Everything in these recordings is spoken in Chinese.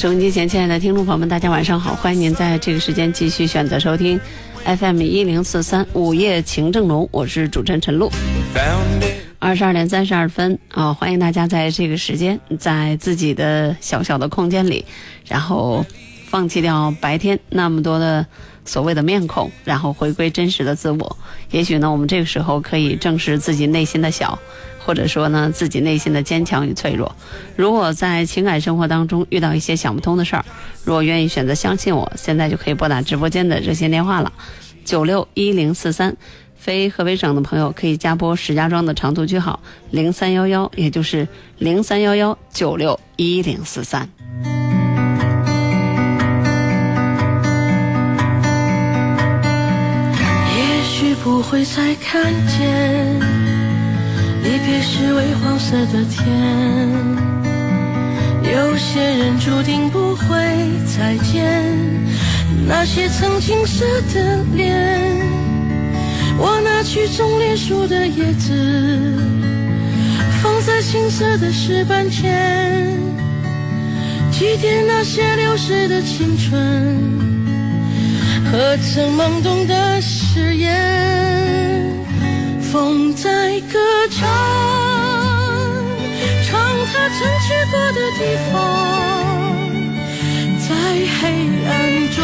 收音机前亲爱的听众朋友们，大家晚上好，欢迎您在这个时间继续选择收听 FM 一零四三午夜情正浓，我是主持人陈露。二十二点三十二分啊，欢迎大家在这个时间，在自己的小小的空间里，然后放弃掉白天那么多的所谓的面孔，然后回归真实的自我。也许呢，我们这个时候可以正视自己内心的小。或者说呢，自己内心的坚强与脆弱。如果在情感生活当中遇到一些想不通的事儿，如果愿意选择相信我，现在就可以拨打直播间的热线电话了，九六一零四三。非河北省的朋友可以加拨石家庄的长途区号零三幺幺，也就是零三幺幺九六一零四三。也许不会再看见。离别是微黄色的天，有些人注定不会再见。那些曾青涩的脸，我拿去种柳树的叶子，放在青涩的石板前，祭奠那些流逝的青春和曾懵懂的誓言。风在歌唱，唱它曾去过的地方，在黑暗中，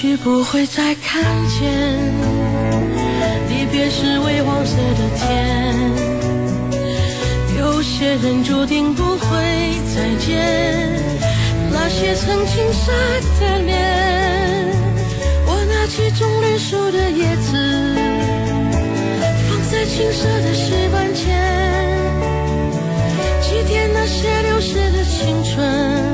许不会再看见，离别是微黄色的天。有些人注定不会再见，那些曾青涩的脸。我拿起种绿树的叶子，放在青涩的石板前，祭奠那些流逝的青春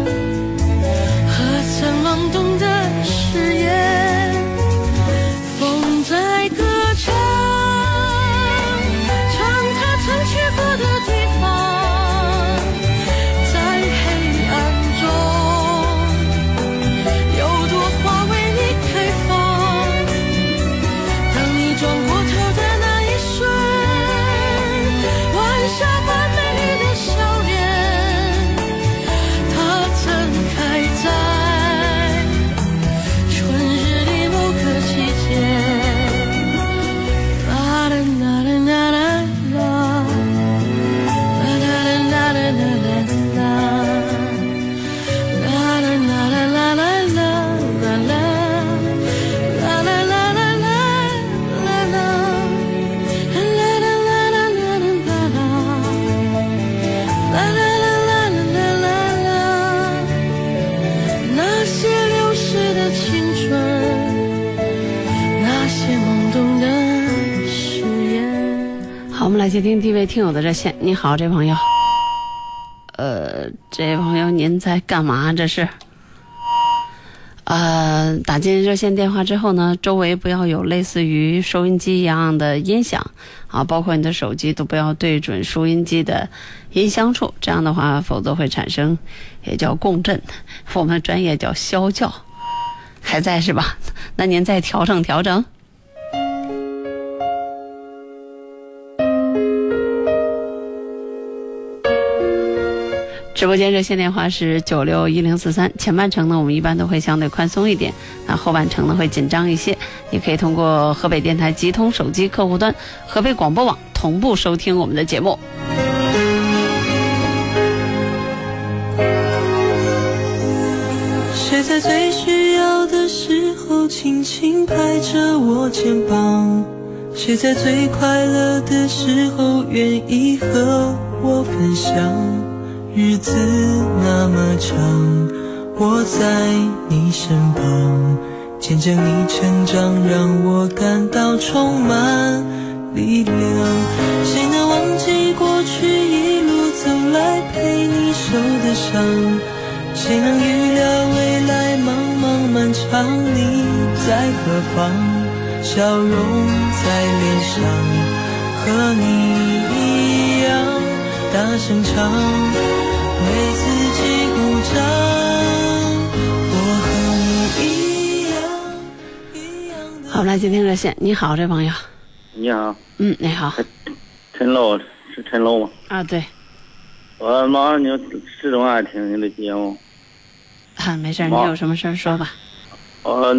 接听第一位听友的热线。你好，这位朋友。呃，这位朋友您在干嘛？这是？呃，打进热线电话之后呢，周围不要有类似于收音机一样的音响啊，包括你的手机都不要对准收音机的音箱处，这样的话，否则会产生也叫共振，我们专业叫消叫，还在是吧？那您再调整调整。直播间热线电话是九六一零四三，前半程呢我们一般都会相对宽松一点，那后半程呢会紧张一些。你可以通过河北电台集通手机客户端、河北广播网同步收听我们的节目。谁在最需要的时候轻轻拍着我肩膀？谁在最快乐的时候愿意和我分享？日子那么长，我在你身旁，见证你成长，让我感到充满力量。谁能忘记过去一路走来陪你受的伤？谁能预料未来茫茫漫长，你在何方？笑容在脸上，和你一样大声唱，好，来接听热线。你好，这朋友。你好。嗯，你好。陈楼是陈楼吗？啊，对。我马上就始终爱听你的节目。啊，没事，你有什么事说吧。我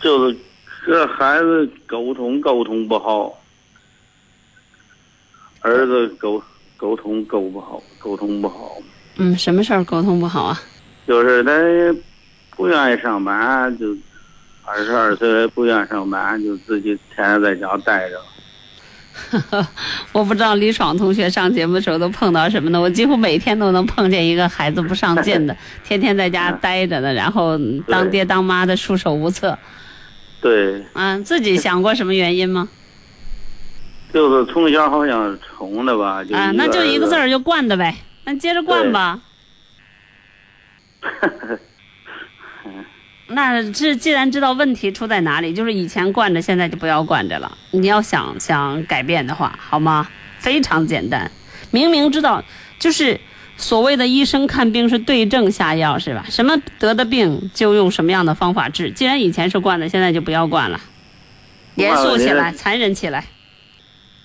就是和孩子沟通沟通不好，儿子沟沟通沟不好，沟通不好。嗯，什么事儿沟通不好啊？就是他不愿意上班，就二十二岁不愿上班，就自己天天在家待着。我不知道李爽同学上节目的时候都碰到什么呢？我几乎每天都能碰见一个孩子不上进的，天天在家待着的，然后当爹当妈的束手无策。对。嗯，自己想过什么原因吗？就是从小好像宠的吧，就啊，那就一个字儿，就惯的呗。那接着惯吧。那这既然知道问题出在哪里，就是以前惯着，现在就不要惯着了。你要想想改变的话，好吗？非常简单，明明知道，就是所谓的医生看病是对症下药，是吧？什么得的病就用什么样的方法治。既然以前是惯的，现在就不要惯了，严肃起来，残忍起来。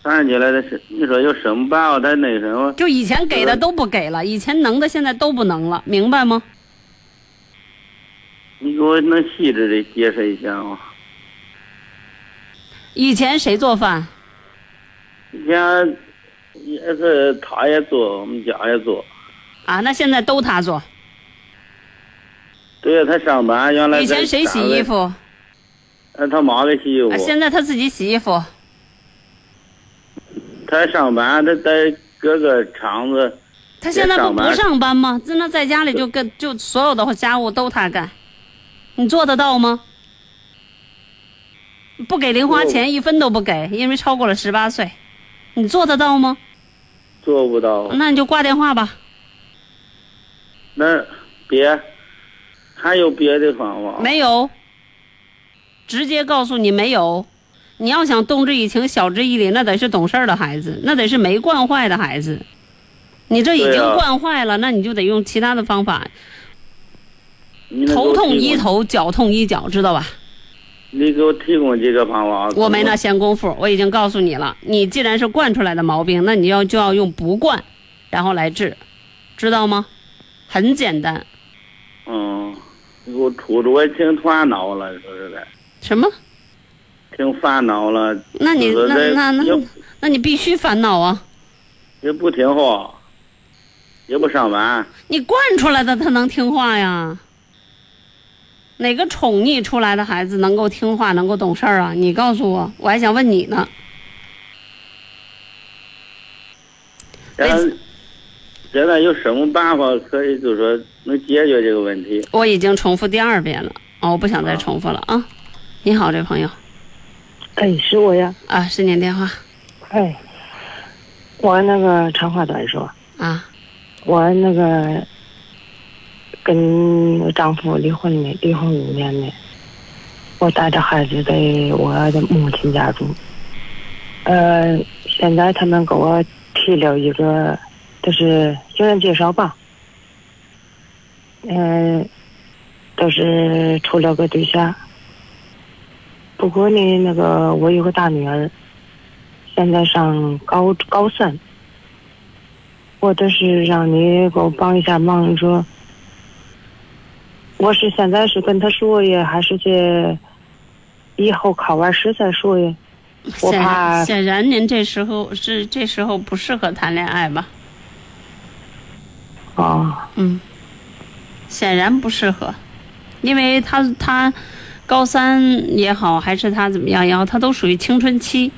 残忍起来的是，你说有什么办法？他那什么？就以前给的都不给了，以前能的现在都不能了，明白吗？你给我能细致的解释一下吗？以前谁做饭？以前也是他也做，我们家也做。啊，那现在都他做。对呀，他上班原来。以前谁洗衣服？呃，他妈给洗衣服。现在他自己洗衣服。他上班，他在各个厂子。他现在不不上班吗？那在家里就跟就所有的家务都他干。你做得到吗？不给零花钱，一分都不给，因为超过了十八岁，你做得到吗？做不到。那你就挂电话吧。那别，还有别的方法？没有，直接告诉你没有。你要想动之以情，晓之以理，那得是懂事的孩子，那得是没惯坏的孩子。你这已经惯坏了，那你就得用其他的方法。头痛医头，脚痛医脚，知道吧？你给我提供几个方法。我没那闲工夫，我已经告诉你了。你既然是惯出来的毛病，那你要就要用不惯，然后来治，知道吗？很简单。嗯，我吐着我挺烦恼了，说实在。什么？挺烦恼了。那你那那那，那你必须烦恼啊！也不听话，也不上班。你惯出来的，他能听话呀？哪个宠溺出来的孩子能够听话、能够懂事儿啊？你告诉我，我还想问你呢。现在现在有什么办法可以，就是说能解决这个问题？我已经重复第二遍了，哦，我不想再重复了啊。你好，这朋友。哎，是我呀。啊，是您电话。哎，我那个长话短说。啊。我那个。跟我丈夫离婚的，离婚五年了，我带着孩子在我的母亲家住。呃，现在他们给我提了一个，就是经人介绍吧。嗯，都是处了个对象。不过呢，那个我有个大女儿，现在上高高三。我都是让你给我帮一下忙，说。我是现在是跟他说呀，还是去以后考完试再说呀？我怕显然您这时候是这时候不适合谈恋爱吧？哦，嗯，显然不适合，因为他他高三也好，还是他怎么样也好，他都属于青春期。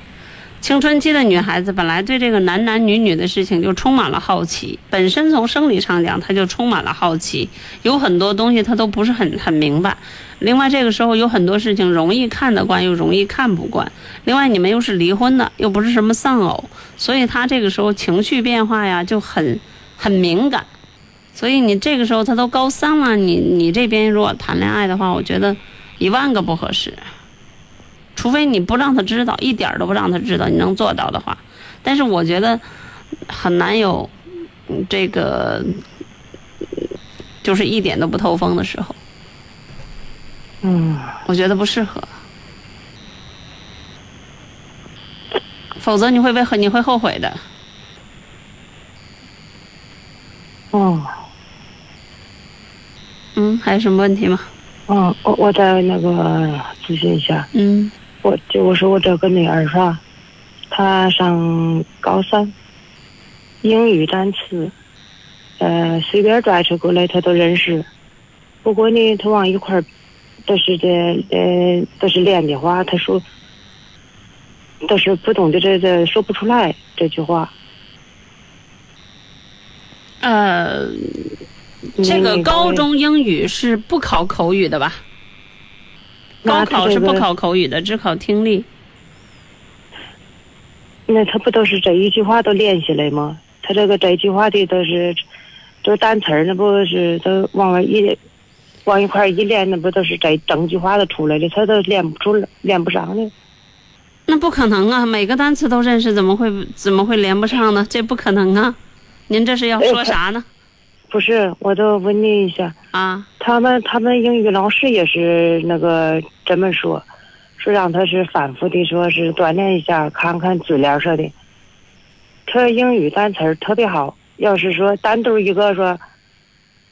青春期的女孩子本来对这个男男女女的事情就充满了好奇，本身从生理上讲，她就充满了好奇，有很多东西她都不是很很明白。另外，这个时候有很多事情容易看得惯，又容易看不惯。另外，你们又是离婚的，又不是什么丧偶，所以她这个时候情绪变化呀就很很敏感。所以你这个时候她都高三了，你你这边如果谈恋爱的话，我觉得一万个不合适。除非你不让他知道，一点都不让他知道，你能做到的话，但是我觉得很难有嗯这个就是一点都不透风的时候，嗯，我觉得不适合。否则你会被你会后悔的。哦，嗯，还有什么问题吗？嗯，我我再那个咨询一下，嗯我就我说我这个女儿是吧，她上高三，英语单词，呃，随便拽出过来她都认识，不过呢，她往一块儿，都是这呃都是练的话，她说，都是不懂的这这说不出来这句话。呃，这个高中英语是不考口语的吧？高考是不考口语的，只考听力。那他不都是这一句话都连下来吗？他这个这一句话的都是，都单词儿，那不是都往外一，往一块一练，那不都是这整句话都出来了？他都练不出来，连不上了。那不可能啊！每个单词都认识，怎么会怎么会连不上呢？这不可能啊！您这是要说啥呢？不是，我都问你一下，啊，他们他们英语老师也是那个这么说，说让他是反复的说是锻炼一下，看看资料说的。他英语单词儿特别好，要是说单独一个说，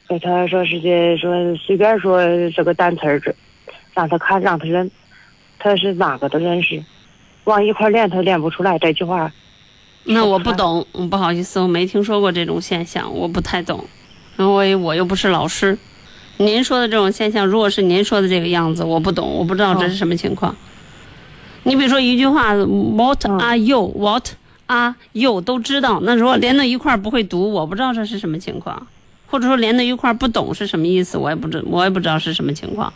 给他说是这说随便说这个单词儿，这让他看让他认，他是哪个都认识，往一块儿练他练不出来这句话。那我不懂，嗯不好意思，我没听说过这种现象，我不太懂，因为我又不是老师。您说的这种现象，如果是您说的这个样子，我不懂，我不知道这是什么情况。你比如说一句话，What 嗯 are you？What are you？都知道，那如果连到一块儿不会读，我不知道这是什么情况，或者说连到一块儿不懂是什么意思，我也不知，我也不知道是什么情况，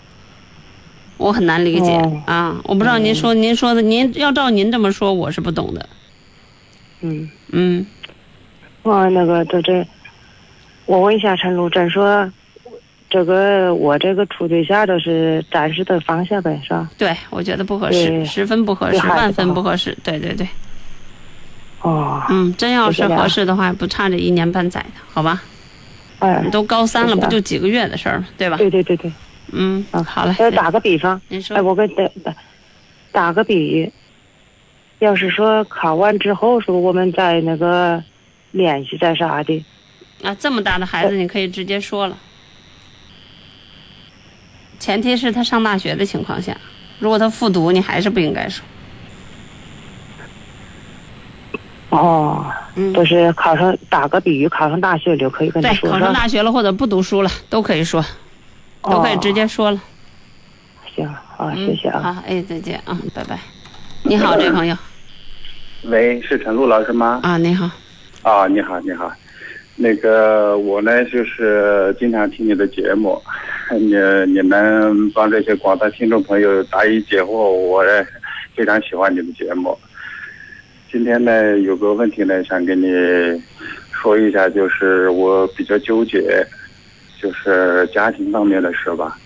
我很难理解、哦啊！我不知道您说、您说的，您要照您这么说，我是不懂的。嗯。嗯。我那个都这，我问一下陈露真说，这个我这个处对象都是暂时的放下呗，是吧？对，我觉得不合适，十分不合适，万分不不合适。对对对，哦，嗯，真要是合适的话，不差这一年半载的，好吧？哎，都高三了，不就几个月的事儿吗？对吧？对对对对，嗯，啊，好嘞。再打个比方，您说哎，，我给打打打个比喻，要是说考完之后说我们再那个联系再啥的，啊，这么大的孩子，你可以直接说了。前提是他上大学的情况下，如果他复读，你还是不应该说。哦，嗯，都是考上打个比喻，考上大学就可以跟他对，说，考上？大学了或者不读书了，都可以说，都可以直接说了。行，好，嗯，谢谢啊。好，哎，再见啊，拜拜。你好，这位朋友喂，是陈露老师吗？啊，你好，啊，你好，你好。那个我呢，就是经常听你的节目，你你能帮这些广大听众朋友答疑解惑，我也非常喜欢你的节目。今天呢，有个问题呢，想跟你说一下，就是我比较纠结，就是家庭方面的事吧。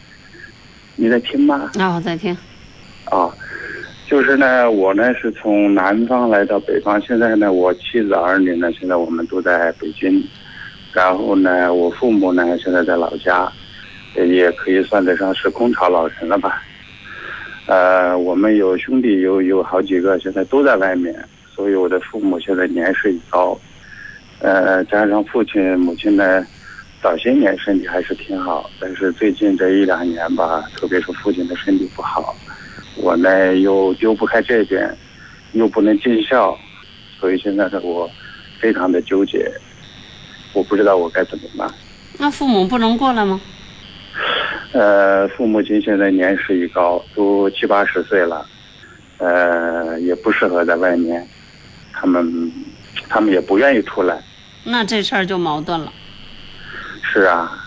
你在听吗？啊，我在听。啊，就是呢，我呢是从南方来到北方，现在呢，我妻子儿女呢，现在我们都在北京，然后呢，我父母呢现在在老家，也可以算得上是空巢老人了吧。呃，我们有兄弟有有好几个，现在都在外面，所以我的父母现在年事已高，呃，加上父亲母亲呢，早些年身体还是挺好，但是最近这一两年吧，特别是父亲的身体不好。我呢又丢不开这边，又不能尽孝，所以现在的我非常的纠结，我不知道我该怎么办。那父母不能过来吗？呃，父母亲现在年事已高，都七八十岁了，呃，也不适合在外面，他们他们也不愿意出来。那这事儿就矛盾了。是啊，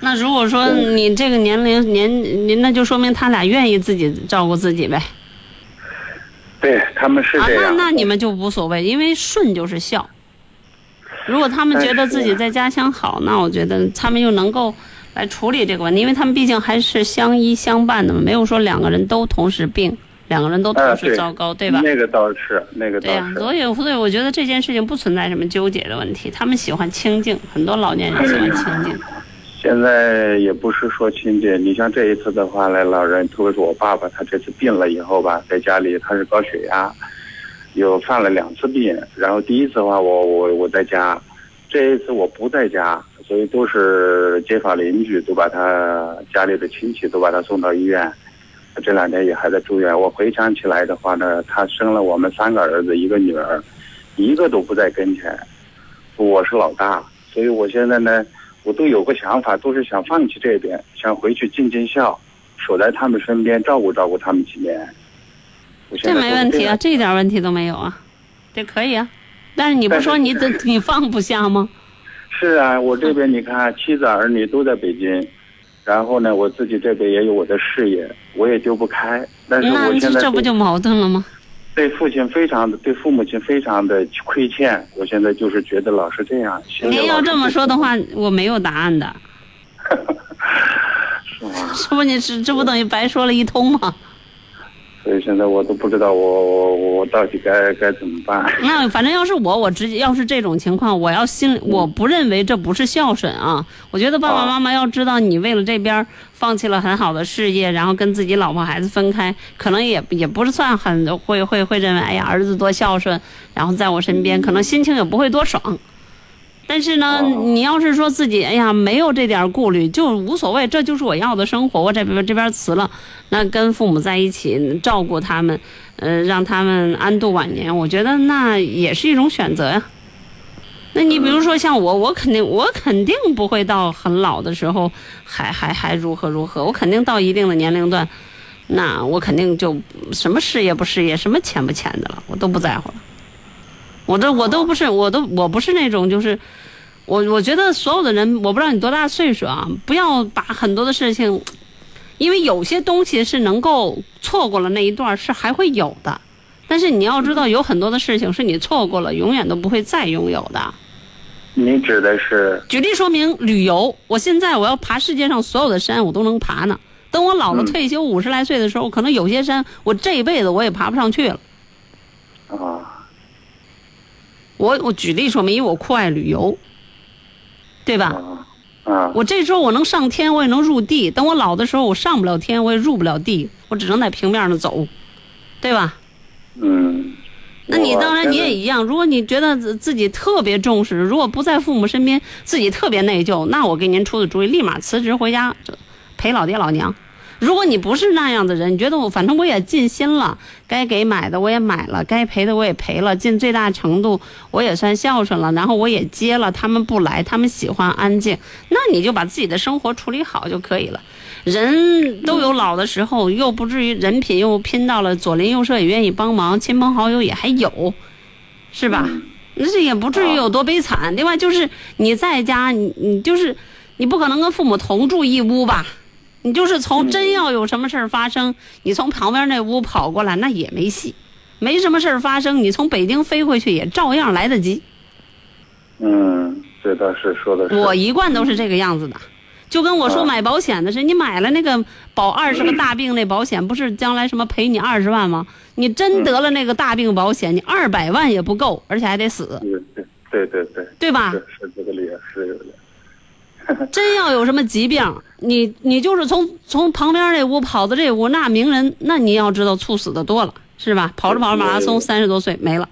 那如果说你这个年龄年，您那就说明他俩愿意自己照顾自己呗。对他们是啊，这样。那那你们就无所谓，因为顺就是孝。如果他们觉得自己在家乡好，那我觉得他们又能够来处理这个问题，因为他们毕竟还是相依相伴的嘛，没有说两个人都同时病，两个人都同时糟糕，对吧？那个倒是，那个对呀，所以所以我觉得这件事情不存在什么纠结的问题。他们喜欢清静，很多老年人喜欢清静。现在也不是说亲戚，你像这一次的话，呢老人，特别是我爸爸，他这次病了以后吧，在家里他是高血压，又犯了两次病。然后第一次的话，我我我在家，这一次我不在家，所以都是街坊邻居都把他家里的亲戚都把他送到医院。这两天也还在住院。我回想起来的话呢，他生了我们三个儿子，一个女儿，一个都不在跟前。我是老大，所以我现在呢，我都有个想法，都是想放弃这边，想回去尽尽孝，守在他们身边，照顾照顾他们几年。这没问题啊，这一点问题都没有啊，这可以啊。但是你不说你怎你放不下吗？是啊，我这边你看，妻子儿女都在北京。然后呢，我自己这边也有我的事业，我也丢不开。但是我现在这不就矛盾了吗？对父亲非常的，对父母亲非常的亏欠。我现在就是觉得老是这样。您要这么说的话，我没有答案的。是吗？这不你是这不等于白说了一通吗？所以现在我都不知道我我我到底该该怎么办。那反正要是我，我直接要是这种情况，我要心，我不认为这不是孝顺啊。我觉得爸爸妈妈要知道你为了这边放弃了很好的事业，然后跟自己老婆孩子分开，可能也也不是算很会会会认为，哎呀儿子多孝顺，然后在我身边，可能心情也不会多爽。但是呢，你要是说自己哎呀没有这点顾虑，就无所谓，这就是我要的生活。我这边这边辞了，那跟父母在一起照顾他们，呃，让他们安度晚年，我觉得那也是一种选择呀。那你比如说像我，我肯定我肯定不会到很老的时候还还还如何如何，我肯定到一定的年龄段，那我肯定就什么事业不事业，什么钱不钱的了，我都不在乎了。我这我都不是，我都我不是那种就是，我我觉得所有的人，我不知道你多大岁数啊，不要把很多的事情，因为有些东西是能够错过了那一段是还会有的，但是你要知道有很多的事情是你错过了，永远都不会再拥有的。你指的是？举例说明，旅游，我现在我要爬世界上所有的山，我都能爬呢。等我老了退休五十来岁的时候，可能有些山我这一辈子我也爬不上去了。啊。我我举例说明，因为我酷爱旅游，对吧？啊，我这时候我能上天，我也能入地。等我老的时候，我上不了天，我也入不了地，我只能在平面上走，对吧？嗯。那你当然你也一样。如果你觉得自己特别重视，如果不在父母身边，自己特别内疚，那我给您出的主意，立马辞职回家陪老爹老娘。如果你不是那样的人，你觉得我反正我也尽心了，该给买的我也买了，该赔的我也赔了，尽最大程度我也算孝顺了，然后我也接了，他们不来，他们喜欢安静，那你就把自己的生活处理好就可以了。人都有老的时候，又不至于人品又拼到了左邻右舍也愿意帮忙，亲朋好友也还有，是吧？那这也不至于有多悲惨。另外就是你在家，你你就是你不可能跟父母同住一屋吧？你就是从真要有什么事儿发生，你从旁边那屋跑过来，那也没戏。没什么事儿发生，你从北京飞回去也照样来得及。嗯，这倒是说的。我一贯都是这个样子的，就跟我说买保险的是，你买了那个保二十个大病那保险，不是将来什么赔你二十万吗？你真得了那个大病保险，你二百万也不够，而且还得死。对对对对。对吧？是是这个理，是有的。真要有什么疾病，你你就是从从旁边这屋跑到这屋，那名人，那你要知道猝死的多了，是吧？跑着跑着马拉松，三十多岁没了。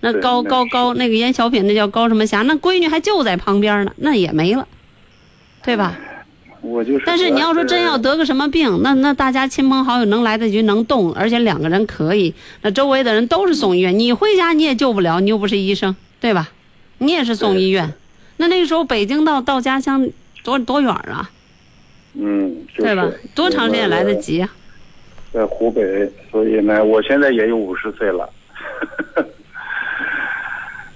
那高高高那个演小品，那叫高什么霞？那闺女还就在旁边呢，那也没了，对吧？我就是。但是你要说真要得个什么病，那那大家亲朋好友能来得及能动，而且两个人可以，那周围的人都是送医院，你回家你也救不了，你又不是医生，对吧？你也是送医院。那那个时候北京到到家乡多多远啊？嗯，对吧？多长时间来得及啊？在湖北，所以呢，我现在也有五十岁了。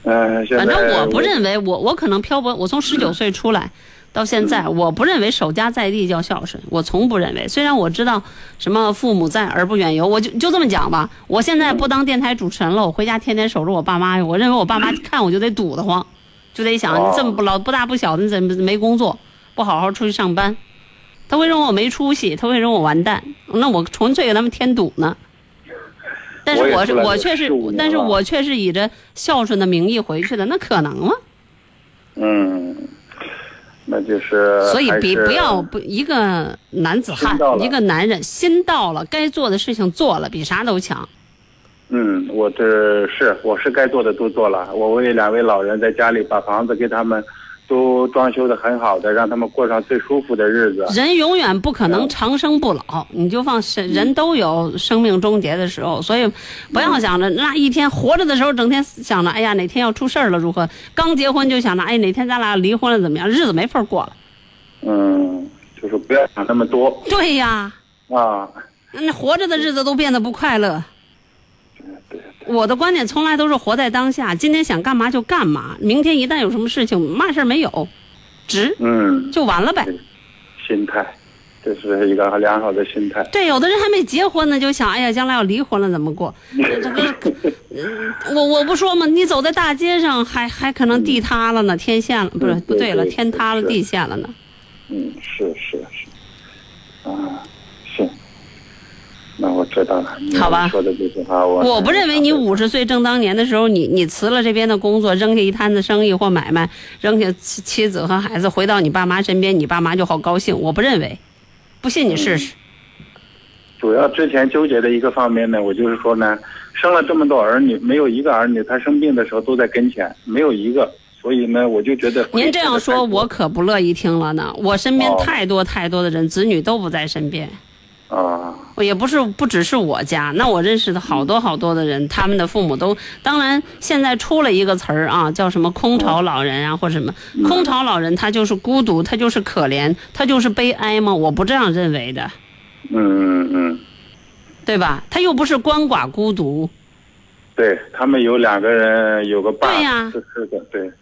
嗯，反正我不认为，我我可能漂泊，我从十九岁出来到现在，我不认为守家在地叫孝顺，我从不认为。虽然我知道什么父母在而不远游，我就就这么讲吧。我现在不当电台主持人了，我回家天天守着我爸妈我认为我爸妈看我就得堵得慌。就得想，你这么不老不大不小的，你怎么没工作，不好好出去上班？他会认为我没出息，他会认为我完蛋。那我纯粹给他们添堵呢。但是我是我却是但是我却是以着孝顺的名义回去的，那可能吗？嗯，那就是所以比不要不一个男子汉一个男人心到了，该做的事情做了，比啥都强。嗯，我这是我是该做的都做了。我为两位老人在家里把房子给他们都装修的很好的，让他们过上最舒服的日子。人永远不可能嗯长生不老，你就放生人都有生命终结的时候，所以不要想着那一天活着的时候整天想着，哎呀哪天要出事儿了如何？刚结婚就想着，哎哪天咱俩离婚了怎么样？日子没法过了。嗯，就是不要想那么多对呀，啊。那活着的日子都变得不快乐。我的观点从来都是活在当下，今天想干嘛就干嘛，明天一旦有什么事情，嘛事儿没有，值嗯，就完了呗。心态，这是一个良好的心态。对，有的人还没结婚呢，就想，哎呀，将来要离婚了怎么过？这个，嗯我我不说嘛，你走在大街上，还还可能地塌了呢，天陷了，不是嗯不对了，天塌了，地陷了呢。嗯，是是是，啊，行，那我知道了。好吧说的这句话，我我不认为你五十岁正当年的时候，你你辞了这边的工作，扔下一摊子生意或买卖，扔下妻妻子和孩子，回到你爸妈身边，你爸妈就好高兴。我不认为，不信你试试。主要之前纠结的一个方面呢，我就是说呢，生了这么多儿女，没有一个儿女他生病的时候都在跟前，没有一个，所以呢，我就觉得您这样说，我可不乐意听了呢。我身边哦太多太多的人，子女都不在身边。啊，我也不是不只是我家，那我认识的好多好多的人，他们的父母都，当然现在出了一个词儿啊，叫什么空巢老人啊，或什么空巢老人，他就是孤独，他就是可怜，他就是悲哀吗？我不这样认为的，嗯嗯嗯，对吧？他又不是鳏寡孤独，对他们有两个人有个伴，对呀是是的，对，是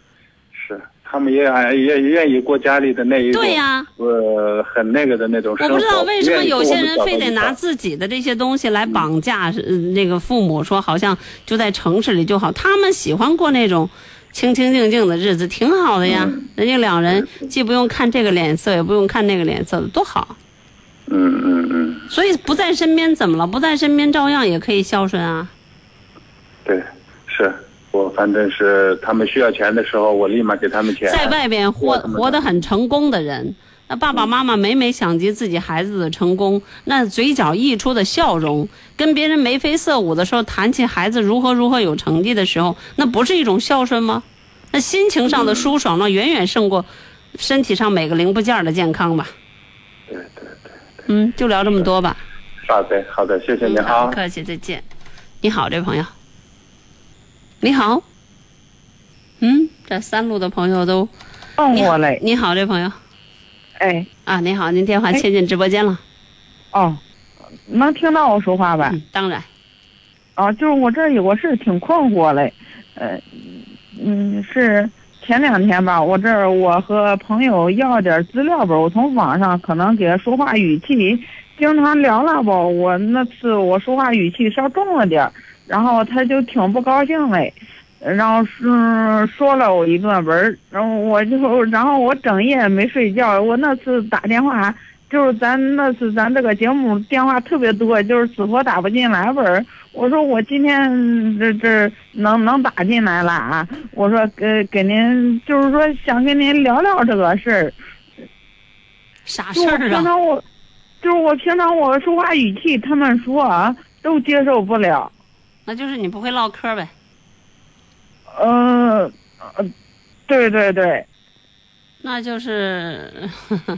他们也也也愿意过家里的那一种，对呀呃，很那个的那种生活。我不知道为什么有些人非得拿自己的这些东西来绑架呃那个父母，说好像就在城市里就好，他们喜欢过那种清清静静的日子，挺好的呀。嗯人家两人既不用看这个脸色，也不用看那个脸色的，多好。嗯嗯嗯，所以不在身边怎么了？不在身边照样也可以孝顺啊。对，是我反正是他们需要钱的时候，我立马给他们钱。在外边活活得很成功的人，那爸爸妈妈每每想及自己孩子的成功，那嘴角溢出的笑容，跟别人眉飞色舞的时候谈起孩子如何如何有成绩的时候，那不是一种孝顺吗？那心情上的舒爽，那远远胜过身体上每个零部件的健康吧。对对对，嗯，就聊这么多吧。好的好的，谢谢你嗯，好，啊不。客气，再见。你好，这位朋友。你好。嗯，这三路的朋友都。问我嘞，你好，这朋友。哎，啊，你好，您电话切进直播间了。哦，能听到我说话吧？嗯，当然。哦，就是我这有个事儿挺困惑嘞，呃，嗯，是前两天吧，我这儿我和朋友要点资料吧，我从网上可能给他说话语气经常聊了吧，我那次我说话语气稍重了点儿，然后他就挺不高兴嘞。然后是说了我一顿文儿，然后我就，然后我整夜没睡觉。我那次打电话，就是咱那次咱这个节目电话特别多，就是死活打不进来文儿。我说我今天这这能能打进来了啊！我说给给您，就是说想跟您聊聊这个事儿。啥事儿啊？平常我，就是我平常我说话语气，他们说啊都接受不了。那就是你不会唠嗑呗。嗯，呃，对对对，那就是，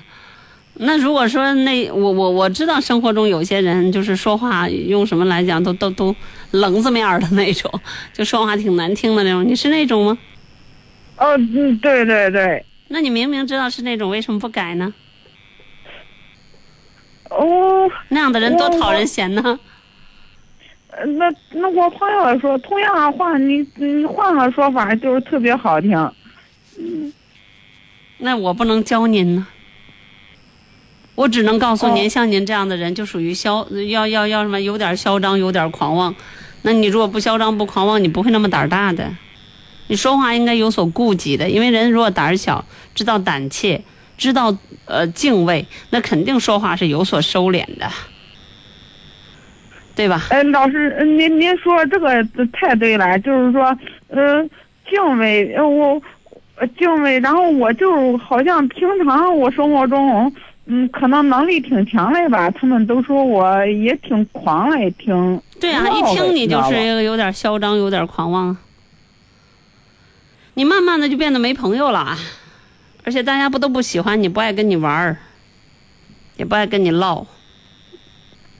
那如果说那我我我知道生活中有些人就是说话用什么来讲都都都棱子面的那种，就说话挺难听的那种。你是那种吗？哦，嗯，对对对，那你明明知道是那种，为什么不改呢？哦，那样的人多讨人嫌呢。呃那那我朋友说，同样的话，你你换个说法就是特别好听。嗯那我不能教您呢。我只能告诉您，哦像您这样的人就属于嚣，要要要什么，有点嚣张，有点狂妄。那你如果不嚣张不狂妄，你不会那么胆儿大的。你说话应该有所顾忌的，因为人如果胆儿小，知道胆怯，知道呃敬畏，那肯定说话是有所收敛的，对吧？呃，老师，呃您您说这个太对了，就是说，呃，敬畏，呃我呃敬畏，然后我就好像平常我生活中，嗯，可能能力挺强的吧，他们都说我也挺狂的，挺对啊，一听你就是有点嚣张、有点狂妄。你慢慢的就变得没朋友了，而且大家不都不喜欢你，不爱跟你玩儿，也不爱跟你唠。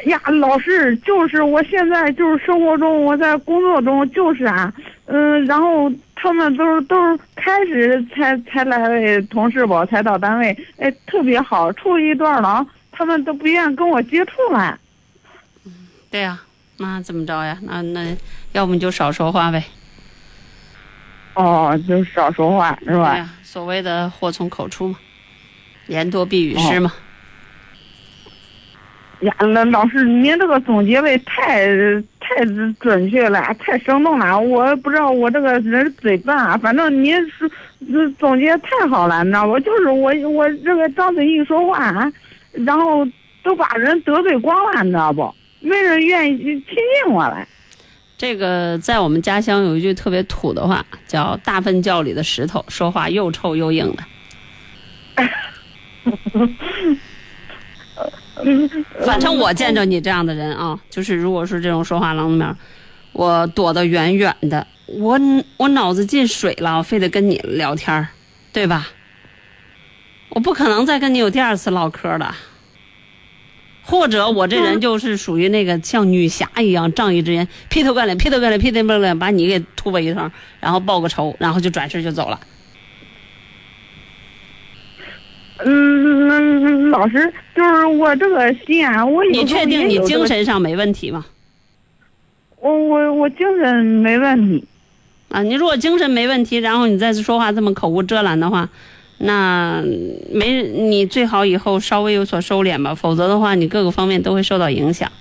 呀，老师，就是我现在就是生活中，我在工作中就是啊，嗯、然后他们都是都是开始才才来的同事吧，才到单位，哎，特别好，处一段了，他们都不愿跟我接触了。对呀、那怎么着呀？那那要不你就少说话呗，哦，就少说话是吧？对呀、所谓的祸从口出嘛，言多必语失嘛。呀，老老师，您这个总结的太太准确了，太生动了。我不知道我这个人嘴笨啊，反正您是呃总结太好了，你知道不？就是我我这个张嘴一说话啊，然后都把人得罪光了，你知道不？没人愿意亲近我了。这个在我们家乡有一句特别土的话，叫“大粪窖里的石头，说话又臭又硬的”。反正我见着你这样的人啊，就是如果是这种说话郎面儿，我躲得远远的。我我脑子进水了，我非得跟你聊天儿，对吧？我不可能再跟你有第二次唠嗑了。或者我这人就是属于那个像女侠一样，仗义执言，劈头盖脸，劈头盖脸，劈头盖脸，把你给突吧一通，然后报个仇，然后就转身就走了。嗯，老师，就是我这个心啊，我有你确定你精神上没问题吗？我我我精神没问题。啊，你如果精神没问题，然后你再说话这么口无遮拦的话，那没你最好以后稍微有所收敛吧，否则的话，你各个方面都会受到影响。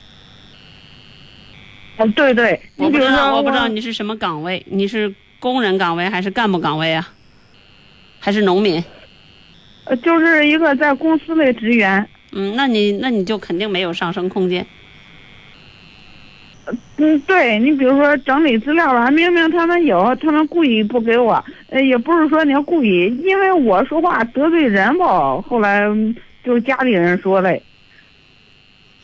嗯，对对，我不知道，说我不知道你是什么岗位，你是工人岗位还是干部岗位啊？还是农民？呃就是一个在公司的职员。嗯，那你那你就肯定没有上升空间。嗯，对你比如说整理资料吧，明明他们有，他们故意不给我，呃，也不是说你故意，因为我说话得罪人吧。后来嗯就是家里人说的，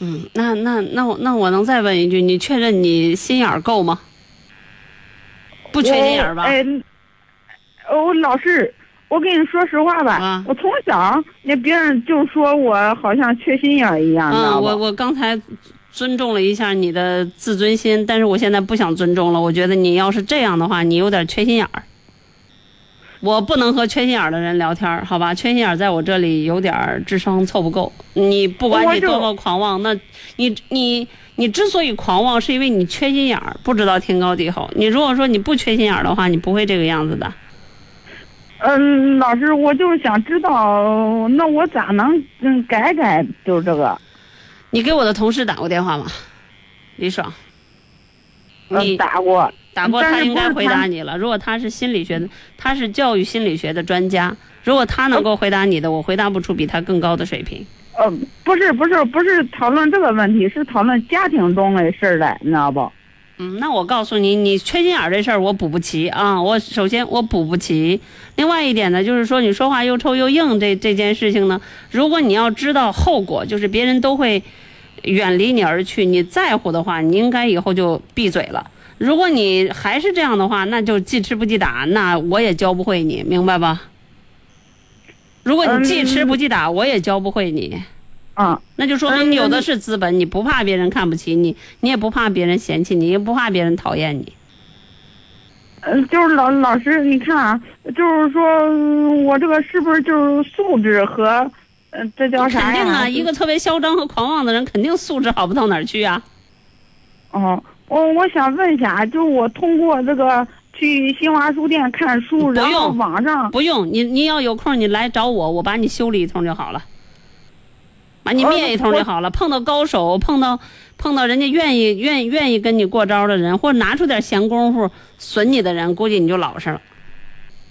嗯，那那那我那我能再问一句，你确认你心眼儿够吗？不缺心眼儿吧？我哎，我老师，我跟你说实话吧，啊我从小那别人就说我好像缺心眼儿一样，你知嗯，我我刚才尊重了一下你的自尊心，但是我现在不想尊重了。我觉得你要是这样的话，你有点缺心眼儿。我不能和缺心眼儿的人聊天，好吧？缺心眼儿在我这里有点智商凑不够。你不管你多么狂妄，那你你你之所以狂妄，是因为你缺心眼儿，不知道天高地厚。你如果说你不缺心眼儿的话，你不会这个样子的。嗯，老师，我就是想知道，那我咋能嗯改改？就是这个，你给我的同事打过电话吗？李爽，你嗯，打过，打过，他应该回答你了。如果他是心理学的，他是教育心理学的专家，如果他能够回答你的，我回答不出比他更高的水平。呃，不是不是不是讨论这个问题，是讨论家庭中的事儿的，你知道不？嗯，那我告诉你，你缺心眼儿这事儿我补不齐啊。我首先我补不齐，另外一点呢，就是说你说话又臭又硬这这件事情呢，如果你要知道后果，就是别人都会远离你而去，你在乎的话，你应该以后就闭嘴了。如果你还是这样的话，那就记吃不记打，那我也教不会你，明白吧？如果你记吃不记打，我也教不会你。嗯，那就说明你有的是资本，你不怕别人看不起你，你也不怕别人嫌弃你，也不怕别人讨厌你。嗯，就是老老师，你看啊，就是说嗯我这个是不是就是素质和，呃，这叫啥呀？肯定啊，一个特别嚣张和狂妄的人，肯定素质好不到哪儿去啊。哦，我我想问一下，就是我通过这个去新华书店看书，然后网上不用你，你要有空你来找我，我把你修理一通就好了，把你灭一通就好了。碰到高手，碰到碰到人家愿意愿意愿意跟你过招的人，或者拿出点闲工夫损你的人，估计你就老实了。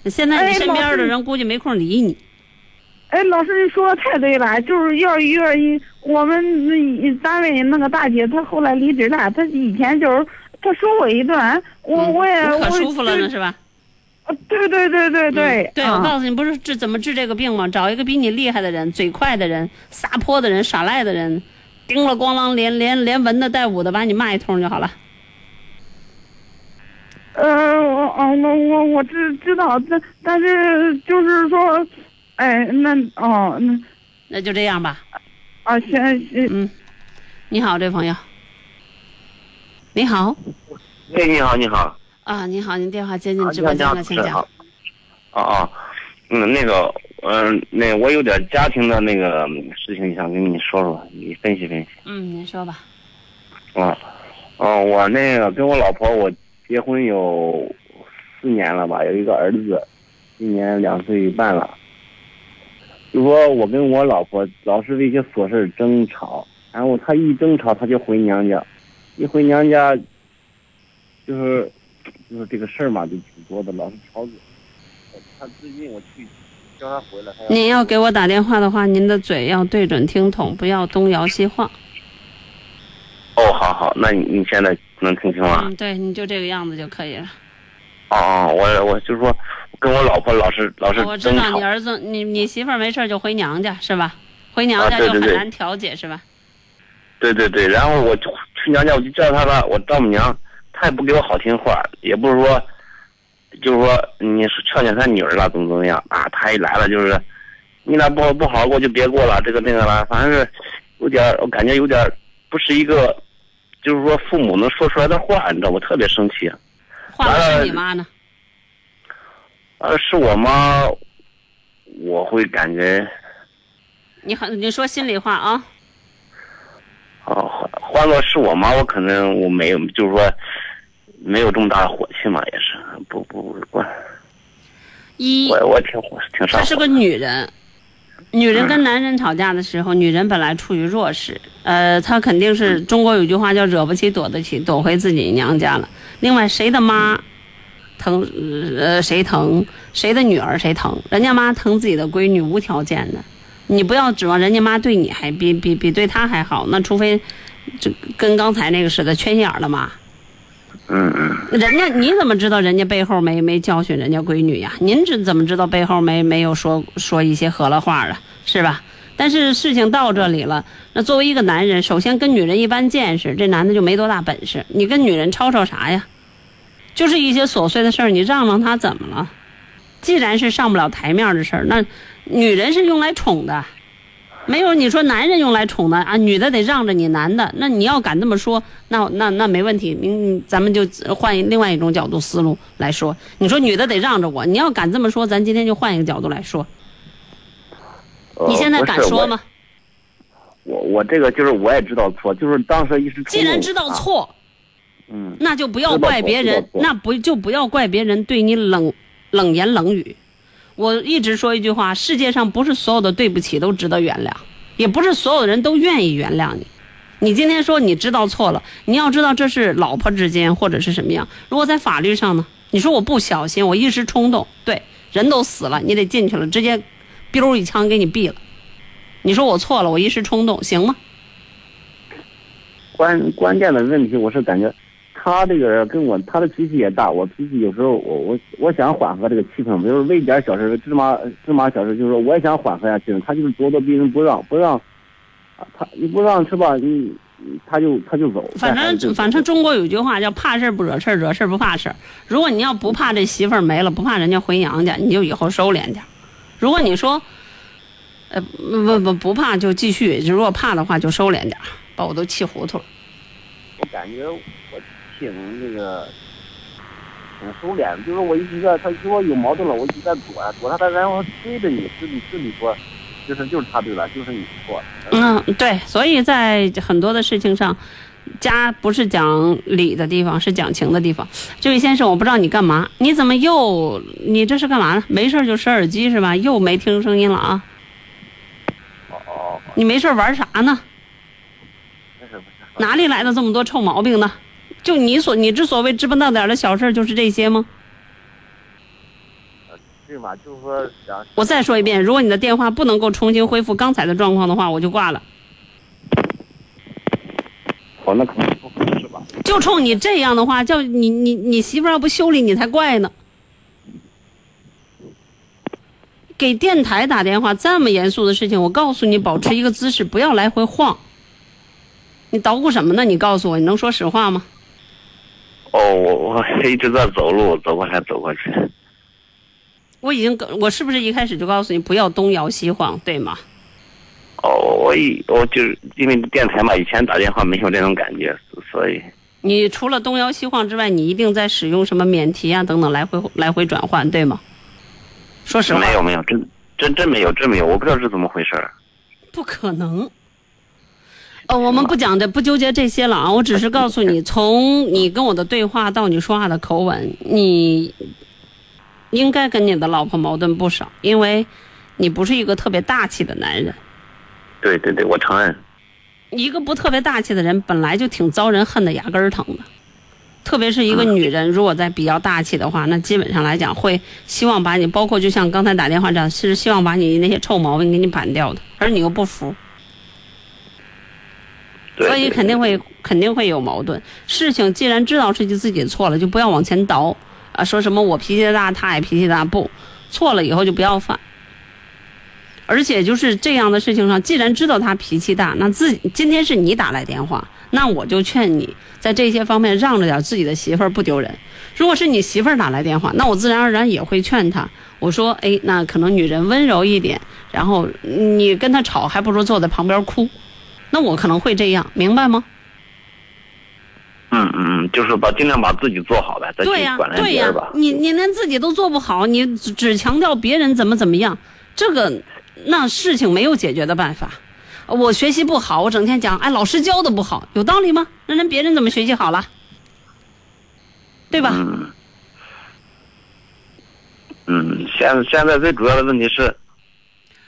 现在你哎身边的人估计没空理你。哎，老师你说的太对了，就是要愿意，我们那单位那个大姐，她后来离职了，她以前就是她说我一顿，我我也嗯可我舒服了呢，是吧？呃对对对对对嗯，对，啊我告诉你，不是治怎么治这个病吗？找一个比你厉害的人，嘴快的人，撒泼的人，耍赖的人，叮了咣啷，连连连文的带武的把你骂一通就好了。呃，我哦，我我我知知道，但但是就是说，哎，那哦，那那就这样吧。啊，行行，嗯，你好，这位朋友。你好喂，你好，你好。啊，您好，您电话接进啊直播间了，请讲。。啊啊，嗯，那个，嗯、那我有点家庭的那个事情想跟你说说，你分析分析。嗯，您说吧。啊，嗯、我那个跟我老婆，我结婚有四年了吧，有一个儿子，今年两岁半了。就说我跟我老婆老是为一些琐事争吵，然后她一争吵，她就回娘家，一回娘家，就是就是这个事儿嘛，就挺多的，老是吵嘴。他最近我去叫他回来，您要给我打电话的话，您的嘴要对准听筒，不要东摇西晃。哦，好好，那你你现在能听清吗？嗯，对，你就这个样子就可以了。哦哦，我我就说跟我老婆老是老是我知道你。儿子，你你媳妇儿没事儿就回娘家是吧？回娘家就很难调解是吧？对对对，然后我就去娘家，我就叫他了，我丈母娘，她也不给我好听话，也不是说，就是说你是劝劝他女儿了，怎么怎么样啊？他一来了就是，你俩不好不好好过就别过了，这个那个了，反正是有点儿，我感觉有点儿不是一个，就是说父母能说出来的话，你知道我特别生气。话是你妈呢？呃，是我妈，我会感觉你很你说心里话啊。哦，换换做是我妈，我可能我没有，就是说没有这么大的火气嘛，也是不不不管。一，我我挺火挺上火。她是个女人，女人跟男人吵架的时候，女人本来处于弱势，呃，她肯定是中国有句话叫惹不起躲得起，躲回自己娘家了。另外，谁的妈疼，呃，谁疼，谁的女儿谁疼，人家妈疼自己的闺女无条件的，你不要指望人家妈对你还比比比对她还好，那除非这跟刚才那个似的缺心眼儿的妈。嗯嗯，人家你怎么知道人家背后没没教训人家闺女呀？您这怎么知道背后没没有说说一些合了话啊？是吧？但是事情到这里了，那作为一个男人，首先跟女人一般见识，这男的就没多大本事。你跟女人吵吵啥呀？就是一些琐碎的事儿，你让让他怎么了？既然是上不了台面的事儿，那女人是用来宠的，没有你说男人用来宠的啊，女的得让着你男的。那你要敢这么说，那那那没问题，您咱们就换另外一种角度思路来说。你说女的得让着我，你要敢这么说，咱今天就换一个角度来说。呃你现在敢说吗？我我这个就是我也知道错，就是当时一时冲动既然知道，啊错，嗯，那就不要怪别人那不就不要怪别人对你冷冷言冷语。我一直说一句话：世界上不是所有的对不起都值得原谅，也不是所有人都愿意原谅你。你今天说你知道错了，你要知道这是老婆之间或者是什么样。如果在法律上呢？你说我不小心，我一时冲动，对，人都死了，你得进去了，直接，biu 一枪给你毙了。你说我错了，我一时冲动，行吗？关关键的问题，我是感觉他这个人跟我他的脾气也大，我脾气有时候我我我想缓和这个气氛，比如为一点小事芝麻芝麻小事，就是说我也想缓和一下气氛，他就是咄咄逼人不让不让，啊他你不让是吧？你你他就他就走。反正反正中国有句话叫怕事儿不惹事儿，惹事儿不怕事儿。如果你要不怕这媳妇儿没了，不怕人家回娘家，你就以后收敛点。如果你说，呃不不不不怕就继续，如果怕的话就收敛点，把我都气糊涂了。我感觉我挺那个挺收敛的，就是我一直在他如果有矛盾了，我一直在躲呀躲他，他然后追着你，是你是你说，就是就是他对了，就是你错了。嗯，对，所以在很多的事情上，家不是讲理的地方，是讲情的地方。这位先生，我不知道你干嘛，你怎么又你这是干嘛呢？没事就使耳机是吧？又没听声音了啊？哦哦，你没事玩啥呢？没事不是。哪里来的这么多臭毛病呢？就你所你之所谓知不道点儿的小事儿，就是这些吗？对嘛，就是说想。我再说一遍，如果你的电话不能够重新恢复刚才的状况的话，我就挂了。哦，那可能不合适吧？就冲你这样的话，叫你你你媳妇儿要不修理你才怪呢。给电台打电话这么严肃的事情，我告诉你，保持一个姿势，不要来回晃。你捣鼓什么呢？你告诉我，你能说实话吗？哦，我我一直在走路，走过来走过去。我已经，我是不是一开始就告诉你不要东摇西晃，对吗？哦，我以我就是因为电台嘛，以前打电话没有这种感觉，所以。你除了东摇西晃之外，你一定在使用什么免提啊等等来回来回转换，对吗？说实话，没有没有，真真真没有，真没有，我不知道是怎么回事不可能。呃，我们不讲这，不纠结这些了啊！我只是告诉你，从你跟我的对话到你说话的口吻，你应该跟你的老婆矛盾不少，因为你不是一个特别大气的男人。对对对，我承认。一个不特别大气的人，本来就挺遭人恨的，牙根儿疼的。特别是一个女人，如果在比较大气的话，那基本上来讲会希望把你，包括就像刚才打电话这样，是希望把你那些臭毛病给你板掉的，而你又不服，所以肯定会肯定会有矛盾。事情既然知道是自己错了，就不要往前倒啊！说什么我脾气大，他也脾气大，不错了以后就不要犯。而且就是这样的事情上，既然知道他脾气大，那自己今天是你打来电话。那我就劝你在这些方面让着点自己的媳妇儿不丢人。如果是你媳妇儿打来电话，那我自然而然也会劝她。我说，哎，那可能女人温柔一点，然后你跟她吵，还不如坐在旁边哭。那我可能会这样，明白吗？嗯嗯嗯，就是把尽量把自己做好呗，再去管人别人吧。你你连自己都做不好，你只强调别人怎么怎么样，这个那事情没有解决的办法。我学习不好，我整天讲，哎，老师教的不好，有道理吗？那人别人怎么学习好了？对吧？嗯。嗯，现现在最主要的问题是，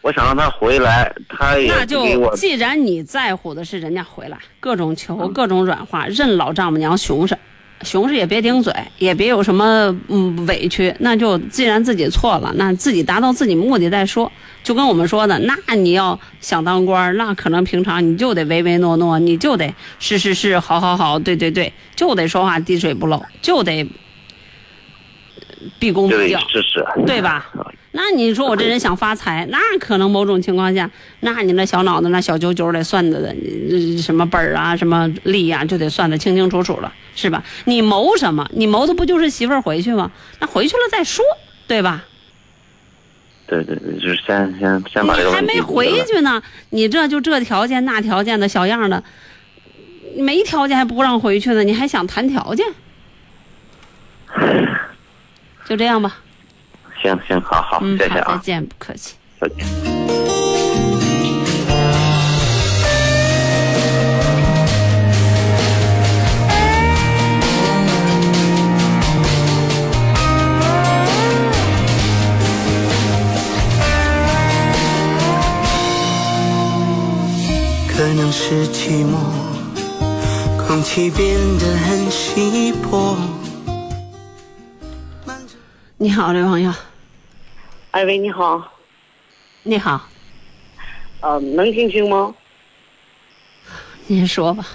我想让他回来，他也那就既然你在乎的是人家回来，各种求，各种软化，任老丈母娘熊着，熊着也别顶嘴，也别有什么嗯委屈，那就既然自己错了，那自己达到自己目的再说。就跟我们说的，那你要想当官那可能平常你就得唯唯诺诺，你就得是是是，好好好，对对对，就得说话滴水不漏，就得毕恭毕敬，是是，对吧？那你说我这人想发财，那可能某种情况下，那你那小脑子那小九九得算的什么本儿啊，什么利啊，就得算的清清楚楚了，是吧？你谋什么？你谋的不就是媳妇儿回去吗？那回去了再说，对吧？对对对，就是先先先把这个你还没回去呢，你这就这条件那条件的小样的，没条件还不让回去呢，你还想谈条件？就这样吧。行行，好好，谢谢啊，再见，不客气。再见。可能是寂寞，空气变得很稀薄。你好，这位朋友。哎喂，你好。你好。呃，能听清吗？您说吧。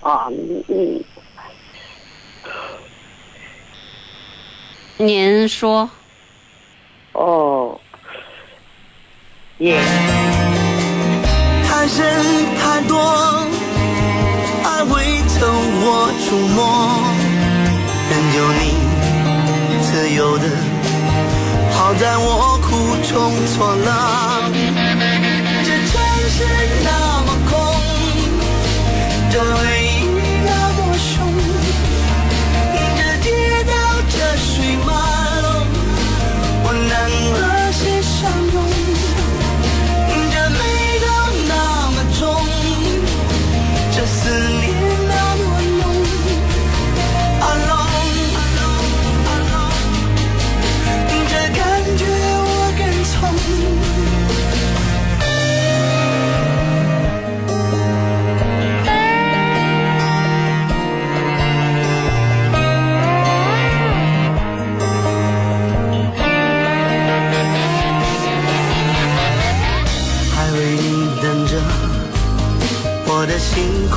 啊，嗯。您说。哦。耶。人太多，爱未曾我触摸，任由你自由的，好在我苦中作乐。这城市那么空，这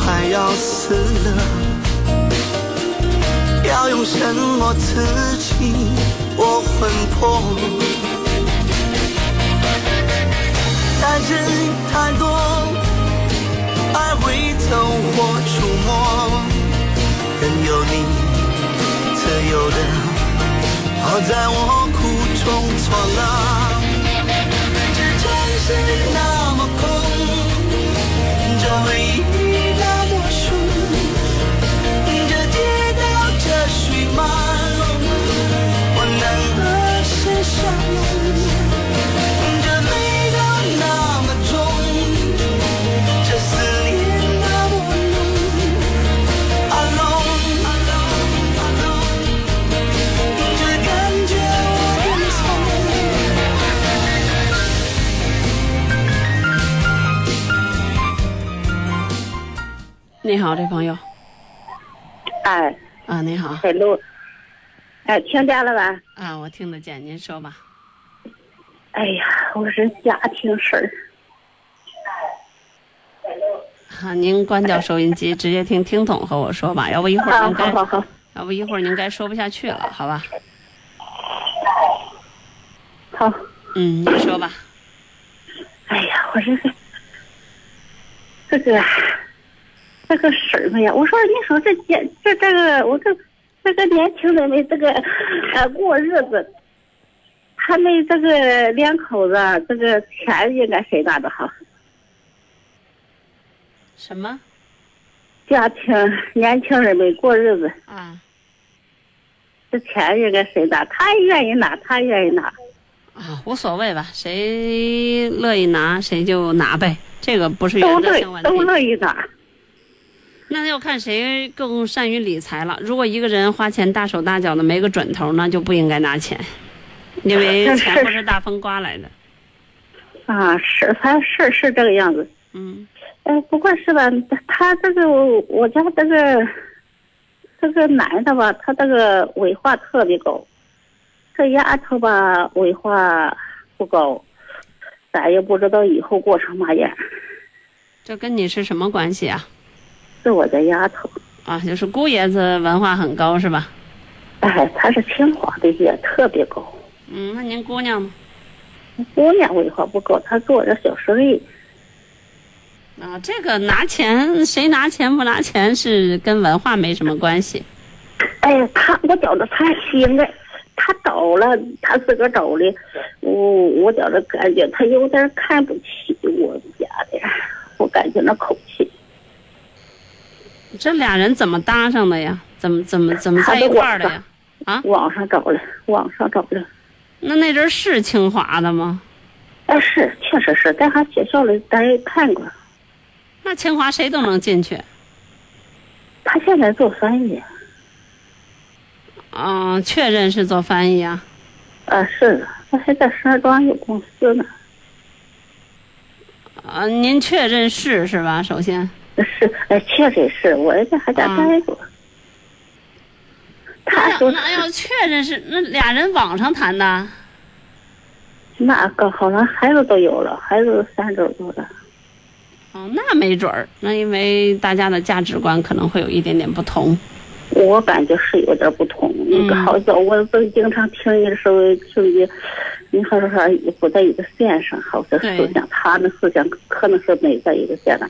快要死了，要用什么刺激我魂魄？但是太多爱会走火出没，任由你自由的好在我苦中作乐。这城市那你好，这朋友。哎，啊，你好哎，听见了吧？啊，我听得见，您说吧。哎呀，我是家庭事儿。啊，您关掉收音机，直接听听筒和我说吧，要不一会儿啊，您该，好好好，要不一会儿您该说不下去了，好吧？好。嗯，你说吧。哎呀，我这个这个这个事儿嘛呀，我说你说这这这这个我这这个年轻人们这个呃过日子，他们这个两口子啊这个钱应该谁拿的好？什么家庭年轻人们过日子，啊？这钱应该谁拿？他愿意拿，他愿意拿。啊，无所谓吧，谁乐意拿谁就拿呗，这个不是原则性问都题。乐意拿。那要看谁更善于理财了。如果一个人花钱大手大脚的没个准头，那就不应该拿钱，因为 钱不是大风刮来的。啊，是，他是是这个样子。嗯哎，不过是吧，他这个我家这个这个男的吧，他这个文化特别高，这丫头吧文化不高，咱也不知道以后过成嘛样。这跟你是什么关系啊？是我的丫头，啊，就是姑爷子文化很高是吧？哎，他是清华的，也特别高。嗯，那您姑娘呢？姑娘文化不高，她做点小生意。啊，这个拿钱谁拿钱不拿钱是跟文化没什么关系。哎，他我觉着她应该，他找了，他自个儿找的，我我觉着感觉他有点看不起我家的，我感觉那口气。这俩人怎么搭上的呀？怎么怎么怎么在一块儿的呀？啊，网上找的，网上找的。那那阵儿是清华的吗？哎，是，确实是在他学校里咱也看过。那清华谁都能进去。他现在做翻译。啊，确认是做翻译啊？啊，是的，他还在石家庄有公司呢。啊，您确认是是吧？首先是，哎，确实是我儿子还在待过。他说那要确认是那俩人网上谈的。那个好像孩子都有了，孩子三周多了。哦，那没准儿，那因为大家的价值观可能会有一点点不同。我感觉是有点不同。那个好像我都经常听你的时候，听你，你好像说不在一个线上，好像思想，他的思想可能是没在一个线上。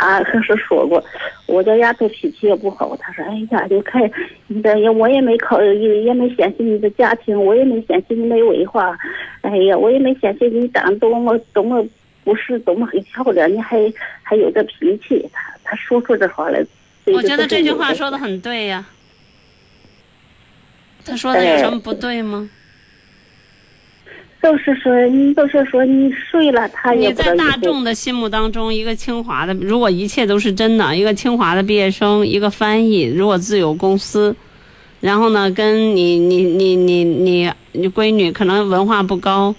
他可是说过，我家丫头脾气也不好。他说：“哎呀，你看你这也我也没考，也也没嫌弃你的家庭，我也没嫌弃你没文化。哎呀，我也没嫌弃你长得多么多么不是多么很漂亮，你还还有这脾气。”他他说出这话来。我觉得这句话说的很对呀。他说的有什么不对吗？就是说，你就是说，你睡了，他也你在大众的心目当中，一个清华的，如果一切都是真的，一个清华的毕业生，一个翻译，如果自有公司，然后呢，跟你你你你你你闺女可能文化不高，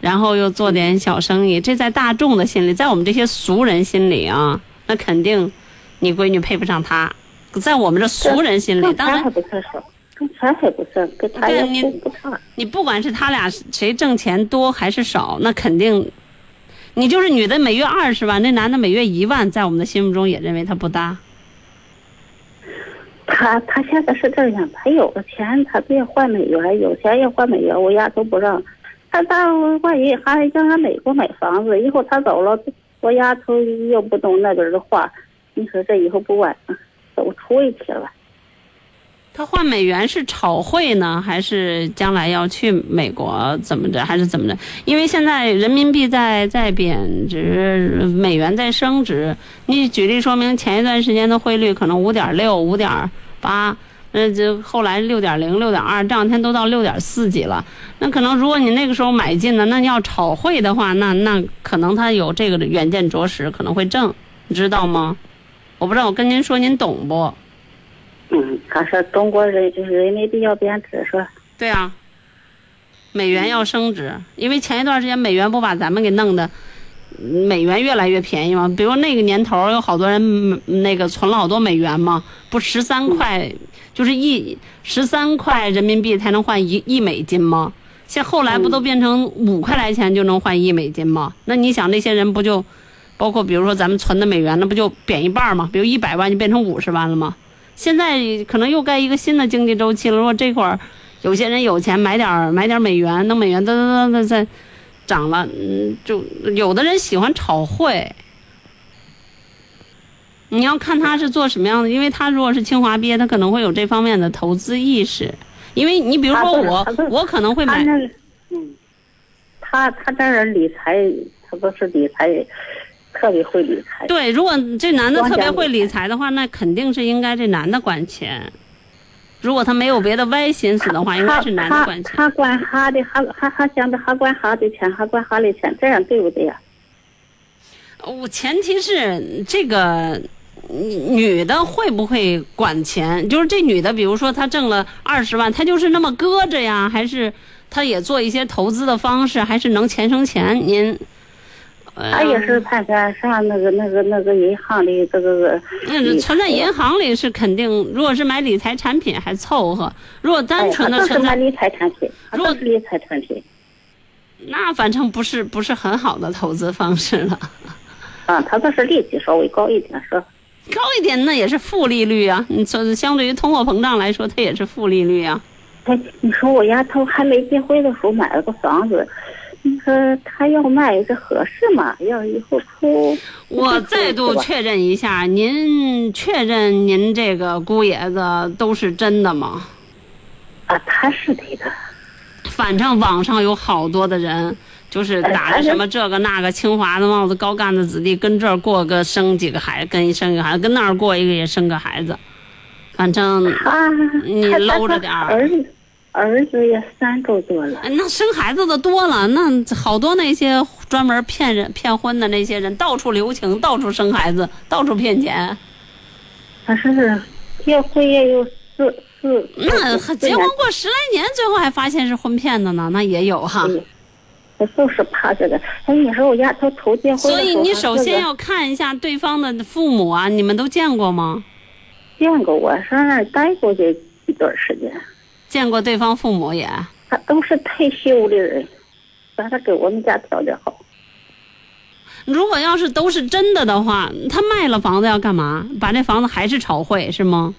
然后又做点小生意，这在大众的心里，在我们这些俗人心里啊，那肯定你闺女配不上他，在我们这俗人心里，当然不。跟钱还不算，跟他也不差。你不管是他俩谁挣钱多还是少，那肯定你就是女的每月二十万，那男的每月一万，在我们的心目中也认为他不搭。他他现在是这样，他有了钱，他别换美元，有钱也换美元，我丫头不让。他到万一还叫俺美国买房子，以后他走了，我丫头又不懂那边的话，你说这以后不完，都出问题了。他换美元是炒汇呢，还是将来要去美国怎么着，还是怎么着？因为现在人民币在在贬值，美元在升值。你举例说明，前一段时间的汇率可能五点六、五点八，那就后来六点零、六点二，这两天都到六点四几了。那可能如果你那个时候买进的，那你要炒汇的话，那那可能他有这个远见卓识，可能会挣，你知道吗？我不知道，我跟您说，您懂不？嗯，他说中国人人民币要贬值是吧？对啊，美元要升值，因为前一段时间美元不把咱们给弄的，美元越来越便宜嘛？比如那个年头有好多人那个存了好多美元嘛，不十三块就是一十三块人民币才能换一一美金吗？现后来不都变成五块来钱就能换一美金吗？那你想那些人不就，包括比如说咱们存的美元，那不就贬一半吗？比如一百万就变成五十万了吗？现在可能又该一个新的经济周期了。如果这会儿有些人有钱买点买点美元，那美元噔噔噔噔再涨了，嗯，就有的人喜欢炒汇。你要看他是做什么样的，因为他如果是清华毕业，他可能会有这方面的投资意识。因为你比如说我，我可能会买。嗯，他他这人理财，他不是理财。特别会理财。对，如果这男的特别会理财的话，那肯定是应该这男的管钱。如果他没有别的歪心思的话，应该是男的管钱。他管他的，他他他想着还管他的钱，还管他的钱，这样对不对呀？我前提是这个女的会不会管钱？就是这女的，比如说她挣了二十万，她就是那么搁着呀？还是她也做一些投资的方式？还是能钱生钱？您？他也是看看上那个那个那个银行里这个。嗯，存在银行里是肯定，如果是买理财产品还凑合。如果单纯的存在理财产品，如果是理财产品，那反正不是不是很好的投资方式了。啊，他这是利息稍微高一点是。高一点那也是负利率啊！你说相对于通货膨胀来说，它也是负利率啊。哎，你说我丫头还没结婚的时候买了个房子。你说他要卖，这合适吗？要以后出，我再度确认一下，您确认您这个姑爷子都是真的吗？啊，他是的。反正网上有好多的人，就是打着什么这个那个清华的帽子、高干的子弟，跟这儿过个生几个孩子，跟生一个孩子，跟那儿过一个也生个孩子。反正你搂着点儿。儿子也三周多了，那生孩子的多了，那好多那些专门骗人骗婚的那些人，到处留情，到处生孩子，到处骗钱。他是结婚也有四四，那结婚过十来年，最后还发现是婚骗的呢，那也有哈。我就是怕这个。哎，你说我丫头头结婚，所以你首先要看一下对方的父母啊，你们都见过吗？见过，我上那儿待过这一段时间。见过对方父母也，他都是退休的人，把他给我们家条件好。如果要是都是真的的话，他卖了房子要干嘛？把这房子还是炒汇是吗？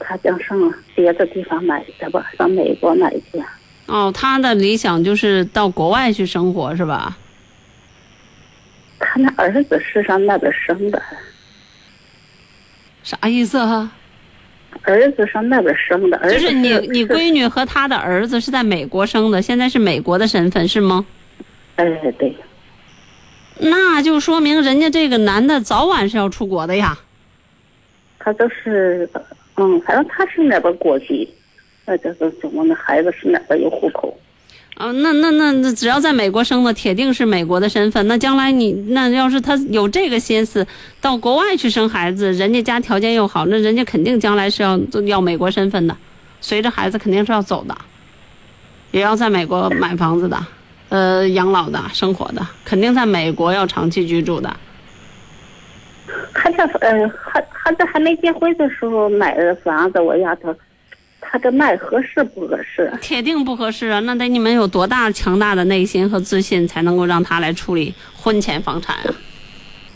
他想上别的地方买去吧，上美国买去。哦，他的理想就是到国外去生活是吧？他那儿子是上那边生的。啥意思哈？儿子上那边生的，就是你你闺女和她的儿子是在美国生的，现在是美国的身份是吗？哎，对。那就说明人家这个男的早晚是要出国的呀。他都是，嗯，反正他是哪边国籍，那就是怎么那孩子是哪边有户口？啊，那那那那只要在美国生的，铁定是美国的身份。那将来你那要是他有这个心思，到国外去生孩子，人家家条件又好，那人家肯定将来是要要美国身份的，随着孩子肯定是要走的，也要在美国买房子的，呃，养老的生活的，肯定在美国要长期居住的。他这呃，还他这还没结婚的时候买的房子，我丫头。他这卖合适不合适？铁定不合适啊！那得你们有多大强大的内心和自信，才能够让他来处理婚前房产啊？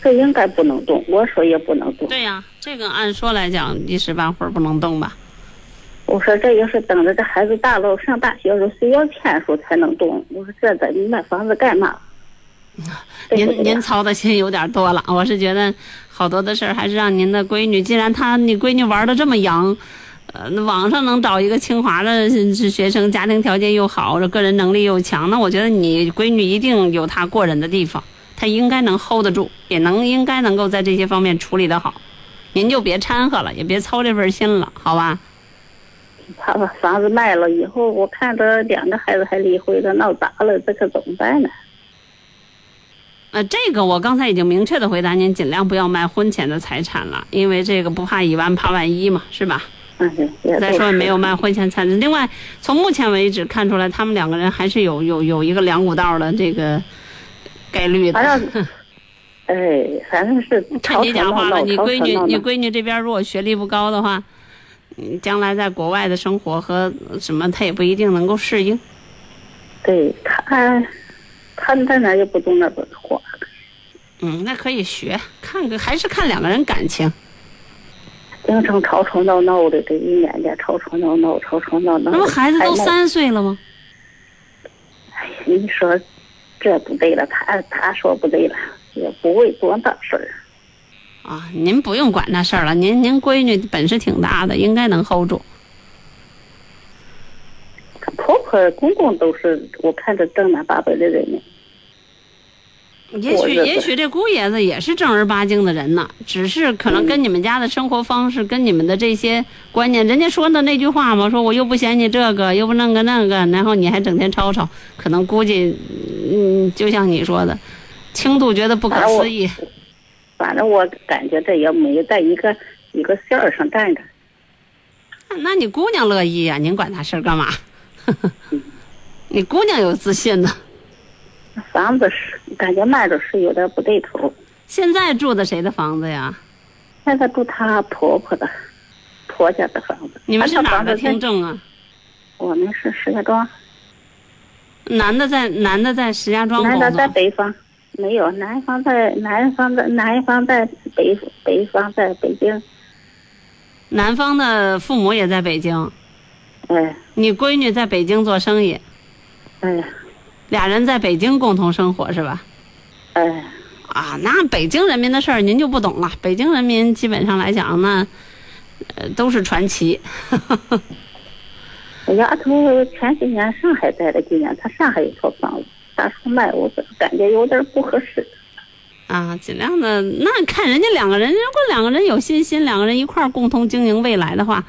这应该不能动，我说也不能动。对呀，这个按说来讲一时半会儿不能动吧？我说这要是等着这孩子大了上大学时候需要钱时候才能动。我说这咱卖房子干嘛？您您操的心有点多了。我是觉得好多的事儿还是让您的闺女，既然她你闺女玩的这么洋。呃，那网上能找一个清华的学生，家庭条件又好，这个人能力又强，那我觉得你闺女一定有她过人的地方，她应该能 hold 得住，也能应该能够在这些方面处理得好。您就别掺和了，也别操这份心了，好吧？他把房子卖了以后，我看着两个孩子还离婚了，闹砸了，这可怎么办呢？呃，这个我刚才已经明确的回答您，尽量不要卖婚前的财产了，因为这个不怕一万，怕万一嘛，是吧？再说也没有卖婚前财产。另外，从目前为止看出来，他们两个人还是有有有一个两股道的这个概率的。哎，反正是趁你讲话了。你闺女，你闺女这边如果学历不高的话，嗯，将来在国外的生活和什么，她也不一定能够适应。对他，他在哪也不懂那个话。嗯，那可以学，看个还是看两个人感情。经常吵吵闹闹的，这一年年吵吵闹闹，吵吵闹闹。那不孩子都三岁了吗？哎呀，你说这不对了，他他说不对了，也不会多大事儿。啊，您不用管那事儿了，您您闺女本事挺大的，应该能 hold 住。她婆婆公公都是我看着正南八百的人呢。也许也许这姑爷子也是正儿八经的人呢，只是可能跟你们家的生活方式、跟你们的这些观念，人家说的那句话嘛，说我又不嫌你这个，又不弄个那个，然后你还整天吵吵，可能估计，嗯，就像你说的，轻度觉得不可思议。反正我感觉这也没在一个一个线儿上站着。那你姑娘乐意呀？您管他事儿干嘛？你姑娘有自信呢。房子是感觉卖着是有点不对头。现在住的谁的房子呀？现在住她婆婆的，婆家的房子。你们是哪的听证啊？我们是石家庄。男的在男的在石家庄男的在北方，没有南方在南方在南方在北北方在北京。男方的父母也在北京。哎。你闺女在北京做生意。哎。俩人在北京共同生活是吧？哎，啊，那北京人民的事儿您就不懂了。北京人民基本上来讲呢，呃，都是传奇。我丫头前几年上海待了几年，她上海有套房子，啥时候卖？我感觉有点不合适。啊，尽量的，那看人家两个人，如果两个人有信心，两个人一块儿共同经营未来的话。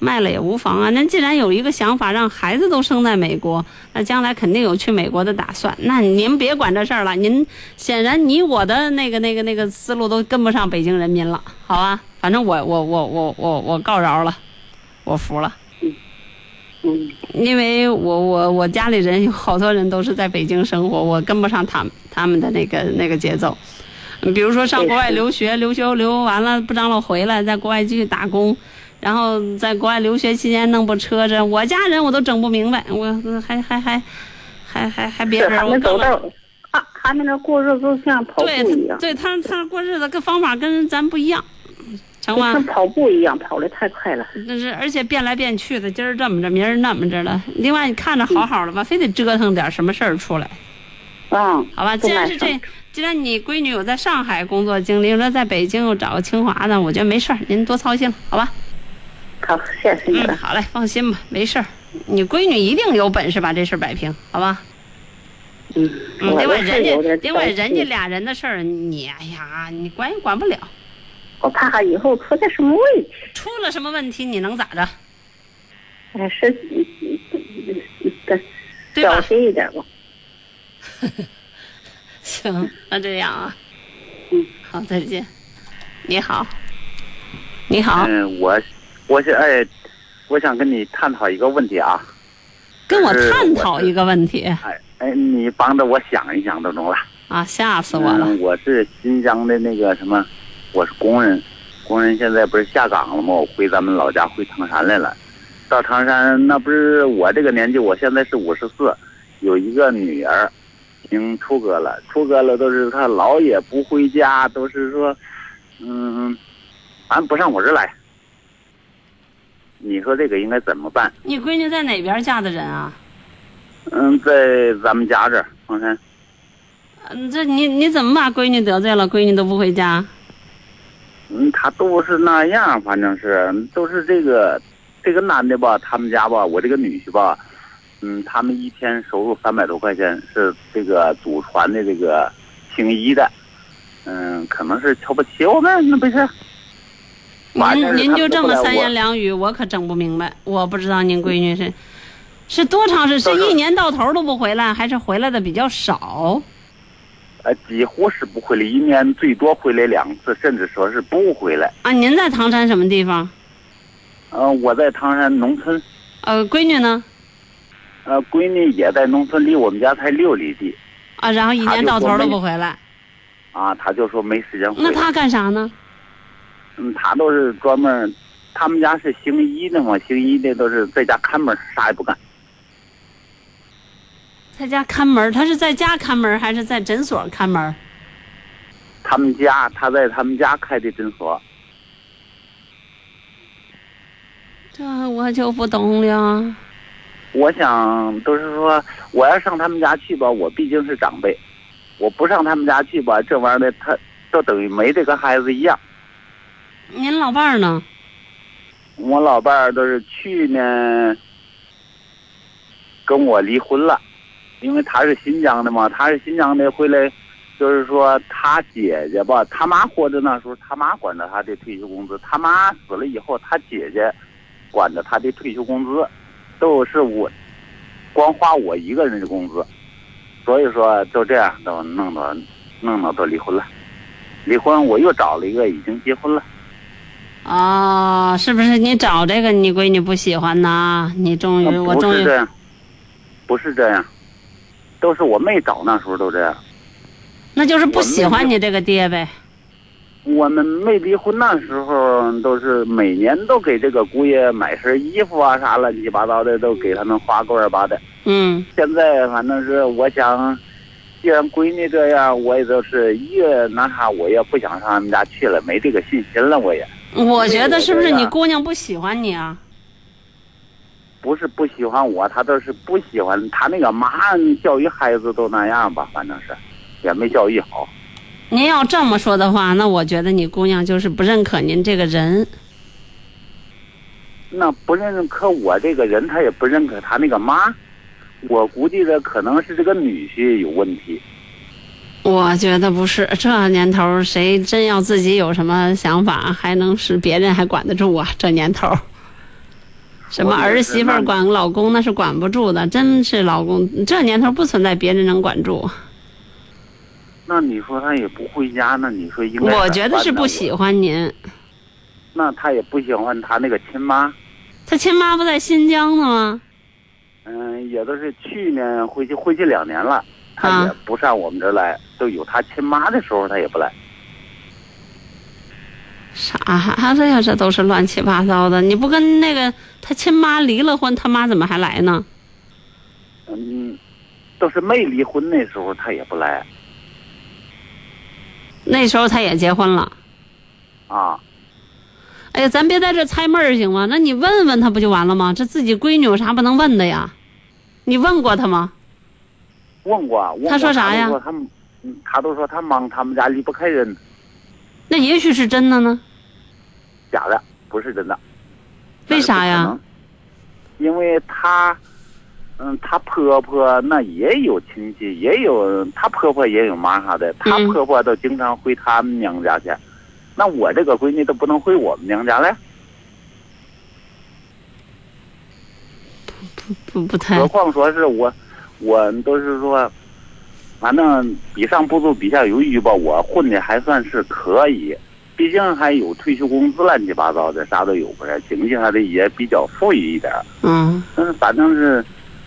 卖了也无妨啊！那既然有一个想法，让孩子都生在美国，那将来肯定有去美国的打算。那您别管这事儿了，您显然你我的那个那个那个思路都跟不上北京人民了，好吧？反正我我我我我我告饶了，我服了。嗯嗯，因为我我我家里人有好多人都是在北京生活，我跟不上他们他们的那个那个节奏。比如说上国外留学，留学留完了不张罗回来，在国外继续打工。然后在国外留学期间弄部车子，我家人我都整不明白，我还还还还还还别人我走道，他他们那过日子像跑步一样，对他他过日子跟方法跟咱不一样，成吗？跟跑步一样，跑的太快了。那是而且变来变去的，今儿这么着，明儿那么着了。另外你看着好好的吧，非得折腾点什么事儿出来。嗯，好吧，既然是这，既然你闺女有在上海工作经历，说在北京又找个清华的，我觉得没事儿，您多操心了，好吧？好，谢谢你了。好嘞，放心吧，没事儿。你闺女一定有本事把这事儿摆平，好吧？嗯。另外，人家另外人家俩人的事儿，你哎呀，你管也管不了。我怕以后出点什么问题。出了什么问题，你能咋着？哎，是，小心一点吧。行，那这样啊。嗯。好，再见。你好。你好。嗯，我。我想哎，我想跟你探讨一个问题啊。跟我探讨一个问题。哎哎，你帮着我想一想，都中了。啊，吓死我了！我是新疆的那个什么，我是工人，工人现在不是下岗了吗？我回咱们老家回唐山来了。到唐山，那不是我这个年纪，我现在是五十四，有一个女儿，已经出阁了，出阁了都是他老也不回家，都是说，嗯，俺不上我这来。你说这个应该怎么办？你闺女在哪边嫁的人啊？嗯，在咱们家这儿，唐山。嗯，这你你怎么把闺女得罪了？闺女都不回家。嗯，她都是那样，反正是都是这个这个男的吧，他们家吧，我这个女婿吧，嗯，他们一天收入三百多块钱，是这个祖传的这个行医的，嗯，可能是瞧不起我们，那不是。您您就这么三言两语，我可整不明白。我不知道您闺女是是多长时间，是一年到头都不回来，还是回来的比较少？呃，几乎是不回来，一年最多回来两次，甚至说是不回来。啊，您在唐山什么地方？呃，我在唐山农村。呃，闺女呢？呃，闺女也在农村，离我们家才六里地。啊，然后一年到头都不回来。啊，他就说没时间回来。那他干啥呢？嗯，他都是专门，他们家是行医的嘛，行医的都是在家看门，啥也不干。在家看门，他是在家看门还是在诊所看门？他们家，他在他们家开的诊所。这我就不懂了。我想都是说，我要上他们家去吧，我毕竟是长辈；我不上他们家去吧，这玩意儿的他，就等于没这个孩子一样。您老伴儿呢？我老伴儿都是去年跟我离婚了。因为他是新疆的嘛，他是新疆的回来，就是说他姐姐吧，他妈活着那时候，他妈管着他的退休工资，他妈死了以后，他姐姐管着他的退休工资，都是我光花我一个人的工资，所以说就这样都弄到弄到都离婚了，离婚我又找了一个已经结婚了。哦，是不是你找这个你闺女不喜欢呢？你终于我终于不是这样，不是这样。都是我妹找那时候都这样，那就是不喜欢你这个爹呗。我们没离婚那时候，都是每年都给这个姑爷买身衣服啊，啥乱七八糟的都给他们花个二八的。嗯。现在反正是我想，既然闺女这样，我也就是越那啥，我也不想上他们家去了，没这个信心了，我也。我觉得是不是你姑娘不喜欢你啊？不是不喜欢我，他都是不喜欢他那个妈教育孩子都那样吧，反正是，也没教育好。您要这么说的话，那我觉得你姑娘就是不认可您这个人。那不认可我这个人，他也不认可他那个妈。我估计的可能是这个女婿有问题。我觉得不是，这年头谁真要自己有什么想法，还能是别人还管得住啊？这年头。什么儿媳妇管老公那是管不住的，真是老公这年头不存在别人能管住。那你说他也不回家，那你说应该？我觉得是不喜欢您。那他也不喜欢他那个亲妈。他亲妈不在新疆呢吗？嗯，也都是去年回去回去两年了，他也不上我们这儿来，都有他亲妈的时候他也不来。啥子呀？这都是乱七八糟的。你不跟那个他亲妈离了婚，他妈怎么还来呢？嗯，都是没离婚那时候他也不来。那时候他也结婚了。啊。哎呀，咱别在这猜闷儿行吗？那你问问他不就完了吗？这自己闺女有啥不能问的呀？你问过他吗？问过。他说啥呀？他他都说他忙，他们家离不开人。那也许是真的呢，假的不是真的。为啥呀？因为他，嗯，他婆婆那也有亲戚，也有他婆婆也有妈啥的，他婆婆都经常回他们娘家去，那我这个闺女都不能回我们娘家来。不不不太。何况说是我，我都是说。反正比上不足，比下有余吧。我混的还算是可以，毕竟还有退休工资，乱七八糟的啥都有，不是经济还得也比较富裕一点。嗯。嗯，反正是，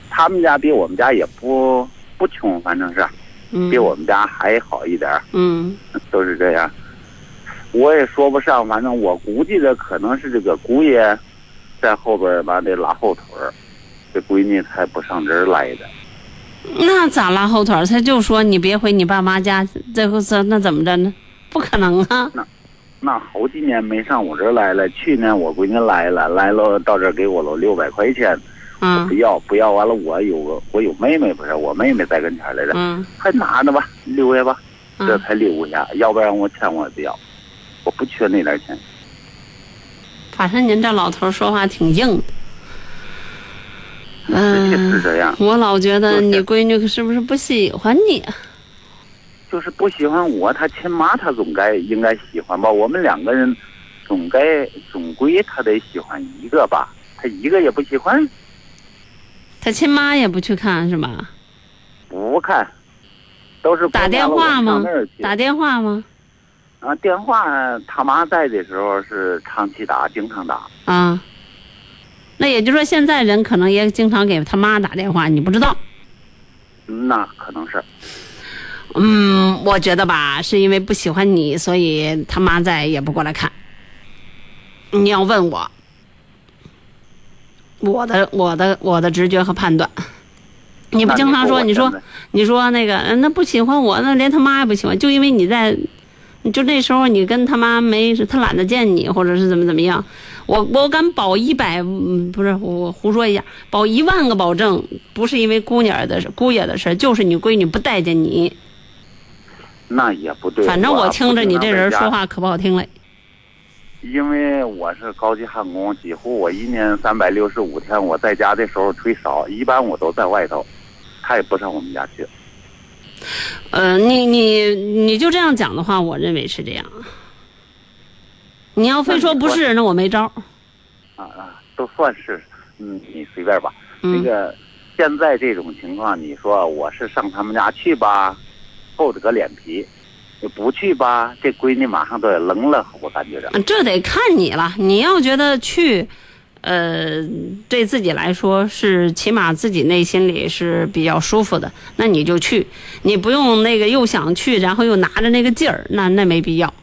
他们家比我们家也不不穷，反正是，比我们家还好一点。嗯。都是这样，我也说不上，反正我估计的可能是这个姑爷，在后边把这拉后腿儿，这闺女才不上这儿来的。那咋拉后腿儿？他就说你别回你爸妈家，最后说那怎么着呢？不可能啊！那那好几年没上我这儿来了。去年我闺女来了，来了到这儿给我了六百块钱，嗯不要不要。完了，我有个我有妹妹不是，我妹妹在跟前来着，嗯还拿着吧，留下吧，这嗯，才留下。要不然我钱我也不要，我不缺那点钱。反正您这老头说话挺硬的。嗯，这样，我老觉得你闺女是不是不喜欢你啊？就是不喜欢我，她亲妈她总该应该喜欢吧？我们两个人总该总归她得喜欢一个吧？她一个也不喜欢，她亲妈也不去看是吗？不看，都是打电话吗打电话吗？啊，电话他妈在的时候是长期打，经常打。啊，那也就是说，现在人可能也经常给他妈打电话，你不知道。那可能是，嗯，我觉得吧，是因为不喜欢你，所以他妈在也不过来看。你要问我，我的我的我的直觉和判断，你不经常说，你说你说那个，嗯那不喜欢我，那连他妈也不喜欢，就因为你在，就那时候你跟他妈没，他懒得见你，或者是怎么怎么样。我我敢保一百，嗯，不是我胡说一下，保一万个保证，不是因为姑娘的事姑爷的事，就是你闺女不待见你。那也不对。反正我听着你这人说话。话可不好听嘞。因为我是高级焊工，几乎我一年三百六十五天，我在家的时候忒少，一般我都在外头，他也不上我们家去。呃，你你你就这样讲的话，我认为是这样。你要非说不是，那我没招儿。啊啊，都算是，嗯，你随便吧。那嗯，个现在这种情况，你说我是上他们家去吧，厚着个脸皮；你不去吧，这闺女马上都得扔了，我感觉着。这得看你了。你要觉得去，呃，对自己来说是起码自己内心里是比较舒服的，那你就去。你不用那个又想去，然后又拿着那个劲儿，那那没必要。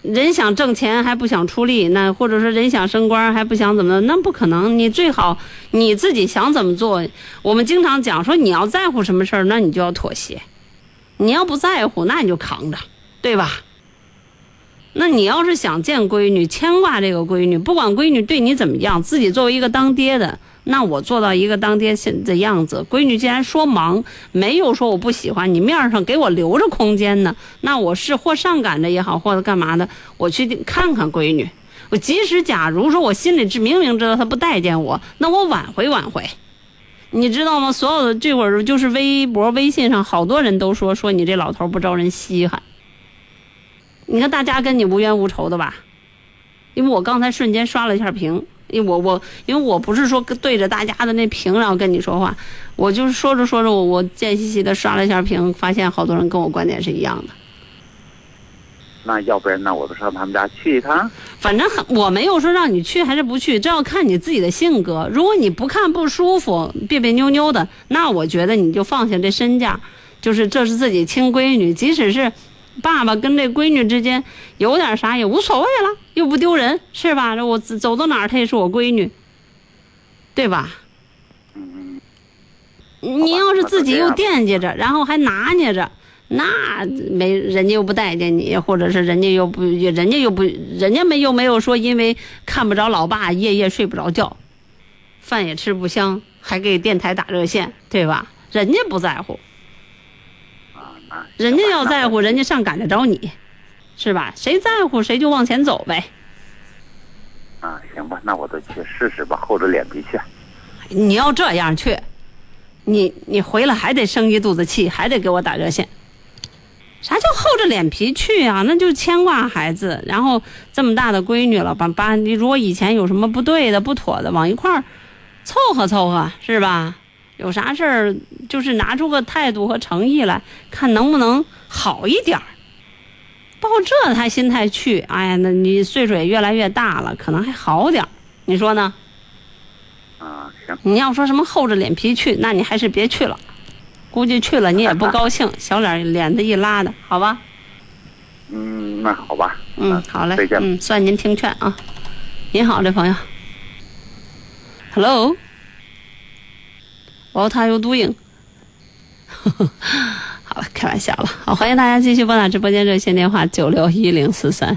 人想挣钱还不想出力，那或者说人想升官还不想怎么，那不可能。你最好你自己想怎么做。我们经常讲说，你要在乎什么事儿，那你就要妥协；你要不在乎，那你就扛着，对吧？那你要是想见闺女，牵挂这个闺女，不管闺女对你怎么样，自己作为一个当爹的，那我做到一个当爹现的样子。闺女既然说忙，没有说我不喜欢你，面儿上给我留着空间呢，那我是或上赶着也好，或者干嘛的，我去看看闺女。我即使假如说我心里知明明知道她不待见我，那我挽回挽回。你知道吗？所有的这会儿就是微博、微信上，好多人都说说你这老头不招人稀罕。你看大家跟你无冤无仇的吧？因为我刚才瞬间刷了一下屏，因为我我因为我不是说对着大家的那屏然后跟你说话，我就是说着说着我我贱兮兮的刷了一下屏，发现好多人跟我观点是一样的。那要不然，那我就上他们家去一趟。反正很我没有说让你去还是不去，这要看你自己的性格。如果你不看不舒服、别别扭扭的，那我觉得你就放下这身价，就是这是自己亲闺女，即使是爸爸跟这闺女之间有点啥也无所谓了，又不丢人，是吧？这我走到哪儿她也是我闺女，对吧？嗯，你要是自己又惦记着，然后还拿捏着，那没人家又不待见你，或者是人家又不，人家又不，人家没又没有说因为看不着老爸夜夜睡不着觉，饭也吃不香，还给电台打热线，对吧？人家不在乎，人家要在乎，人家上赶着找你，是吧？谁在乎谁就往前走呗。啊，行吧，那我就去试试吧，厚着脸皮去。你要这样去，你你回来还得生一肚子气，还得给我打热线。啥叫厚着脸皮去啊？那就牵挂孩子，然后这么大的闺女了，把把你如果以前有什么不对的、不妥的，往一块儿凑合凑合，是吧？有啥事儿就是拿出个态度和诚意来，看能不能好一点儿。抱这他心态去，哎呀，那你岁数也越来越大了，可能还好点儿，你说呢？啊，行，你要说什么厚着脸皮去，那你还是别去了，估计去了你也不高兴，小脸脸子一拉的，好吧？嗯，那好吧。嗯啊，好嘞再，见。嗯，算您听劝啊。您好，这朋友，Hello，What are you doing？。好了，开玩笑了。好，欢迎大家继续拨打直播间热线电话九六一零四三。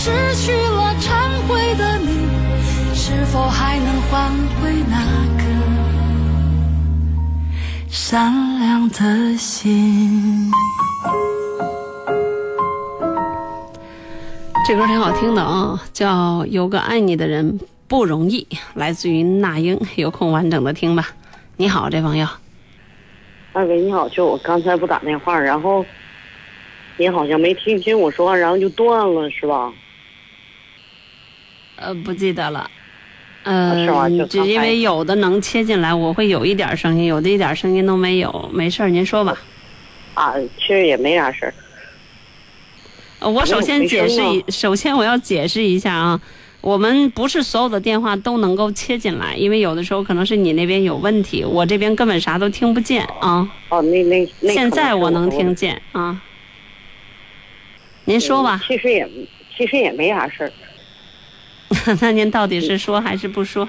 失去了、忏悔的你，是否还能换回那个善良的心？这歌挺好听的啊，叫《有个爱你的人不容易》，来自于那英。有空完整的听吧。你好，这朋友。二位你好，就我刚才不打电话，然后。你好像没听清我说话，然后就断了，是吧？呃，不记得了。嗯，只因为有的能切进来，我会有一点声音，有的一点声音都没有。没事儿，您说吧。啊，其实也没啥事儿。我首先解释一，首先我要解释一下啊，我们不是所有的电话都能够切进来，因为有的时候可能是你那边有问题，我这边根本啥都听不见啊。哦，那那那。现在我能听见啊。您说吧，其实也其实也没啥事儿。那您到底是说还是不说？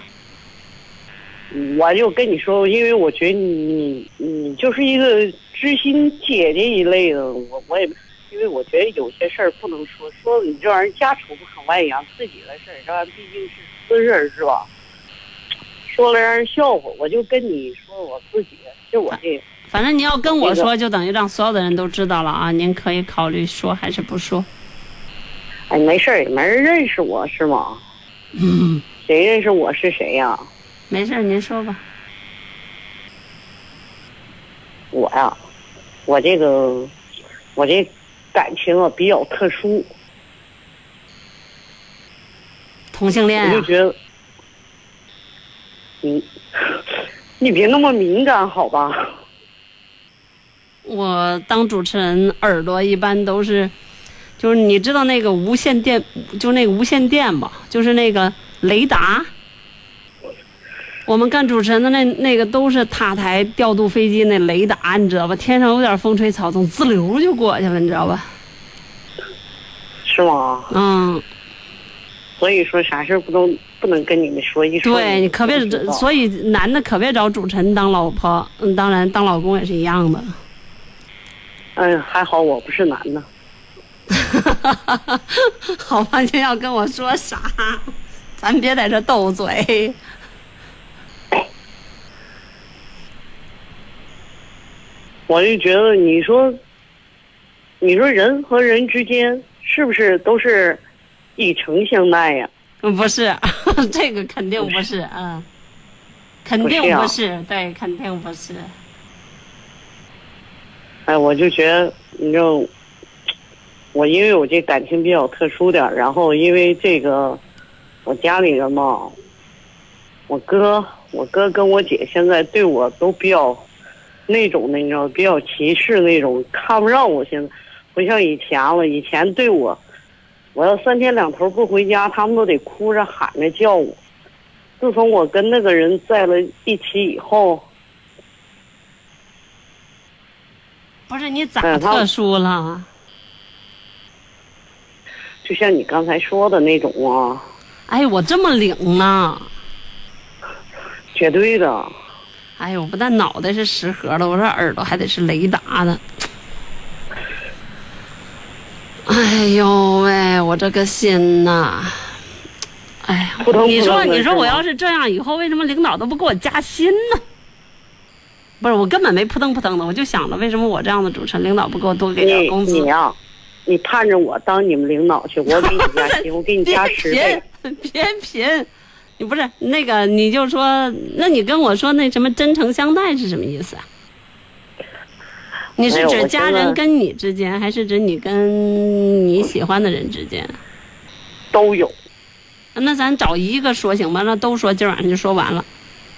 我就跟你说，因为我觉得你你就是一个知心姐姐一类的，我我也因为我觉得有些事儿不能说，说你这玩意儿家丑不可外扬，自己的事儿这玩意儿毕竟是私事儿是吧？说了让人笑话，我就跟你说我自己，就我这。反正你要跟我说，就等于让所有的人都知道了啊！您可以考虑说还是不说。哎，没事儿，没人认识我是吗？嗯。谁认识我是谁呀？没事儿，您说吧。我呀，我这个，我这感情啊比较特殊。同性恋我就觉得，你，你别那么敏感好吧？我当主持人，耳朵一般都是，就是你知道那个无线电，就那个无线电吧，就是那个雷达。我们干主持人的那那个都是塔台调度飞机那雷达，你知道吧？天上有点风吹草动，滋溜就过去了，你知道吧？是吗？嗯。所以说啥事不都不能跟你们说一说。对你可别，所以男的可别找主持人当老婆，嗯，当然当老公也是一样的。哎呀，还好我不是男的。好吧，你要跟我说啥？咱别在这斗嘴。我就觉得，你说，你说人和人之间是不是都是以诚相待呀？嗯，不是，这个肯定不是，嗯，肯定不是，对，肯定不是。哎，我就觉得，你知道，我因为我这感情比较特殊点然后因为这个，我家里人嘛，我哥，我哥跟我姐现在对我都比较那种的，你知道，比较歧视那种，看不上我。现在不像以前了，以前对我，我要三天两头不回家，他们都得哭着喊着叫我。自从我跟那个人在了一起以后。不是你咋特殊了？就像你刚才说的那种啊。哎，我这么领呢？绝对的。哎呦，我不但脑袋是十核的，我这耳朵还得是雷达的。哎呦喂，我这个心呐！哎呀，你说你说我要是这样，以后为什么领导都不给我加薪呢？不是，我根本没扑腾扑腾的，我就想着为什么我这样的主持人，领导不给我多给点工资？你盼着我当你们领导去，我给你加薪，我给你加十倍。别贫，你不是那个，你就说，那你跟我说那什么真诚相待是什么意思啊？你是指家人跟你之间，还是指你跟你喜欢的人之间？都有。那咱找一个说行吗？那都说，今晚上就说完了。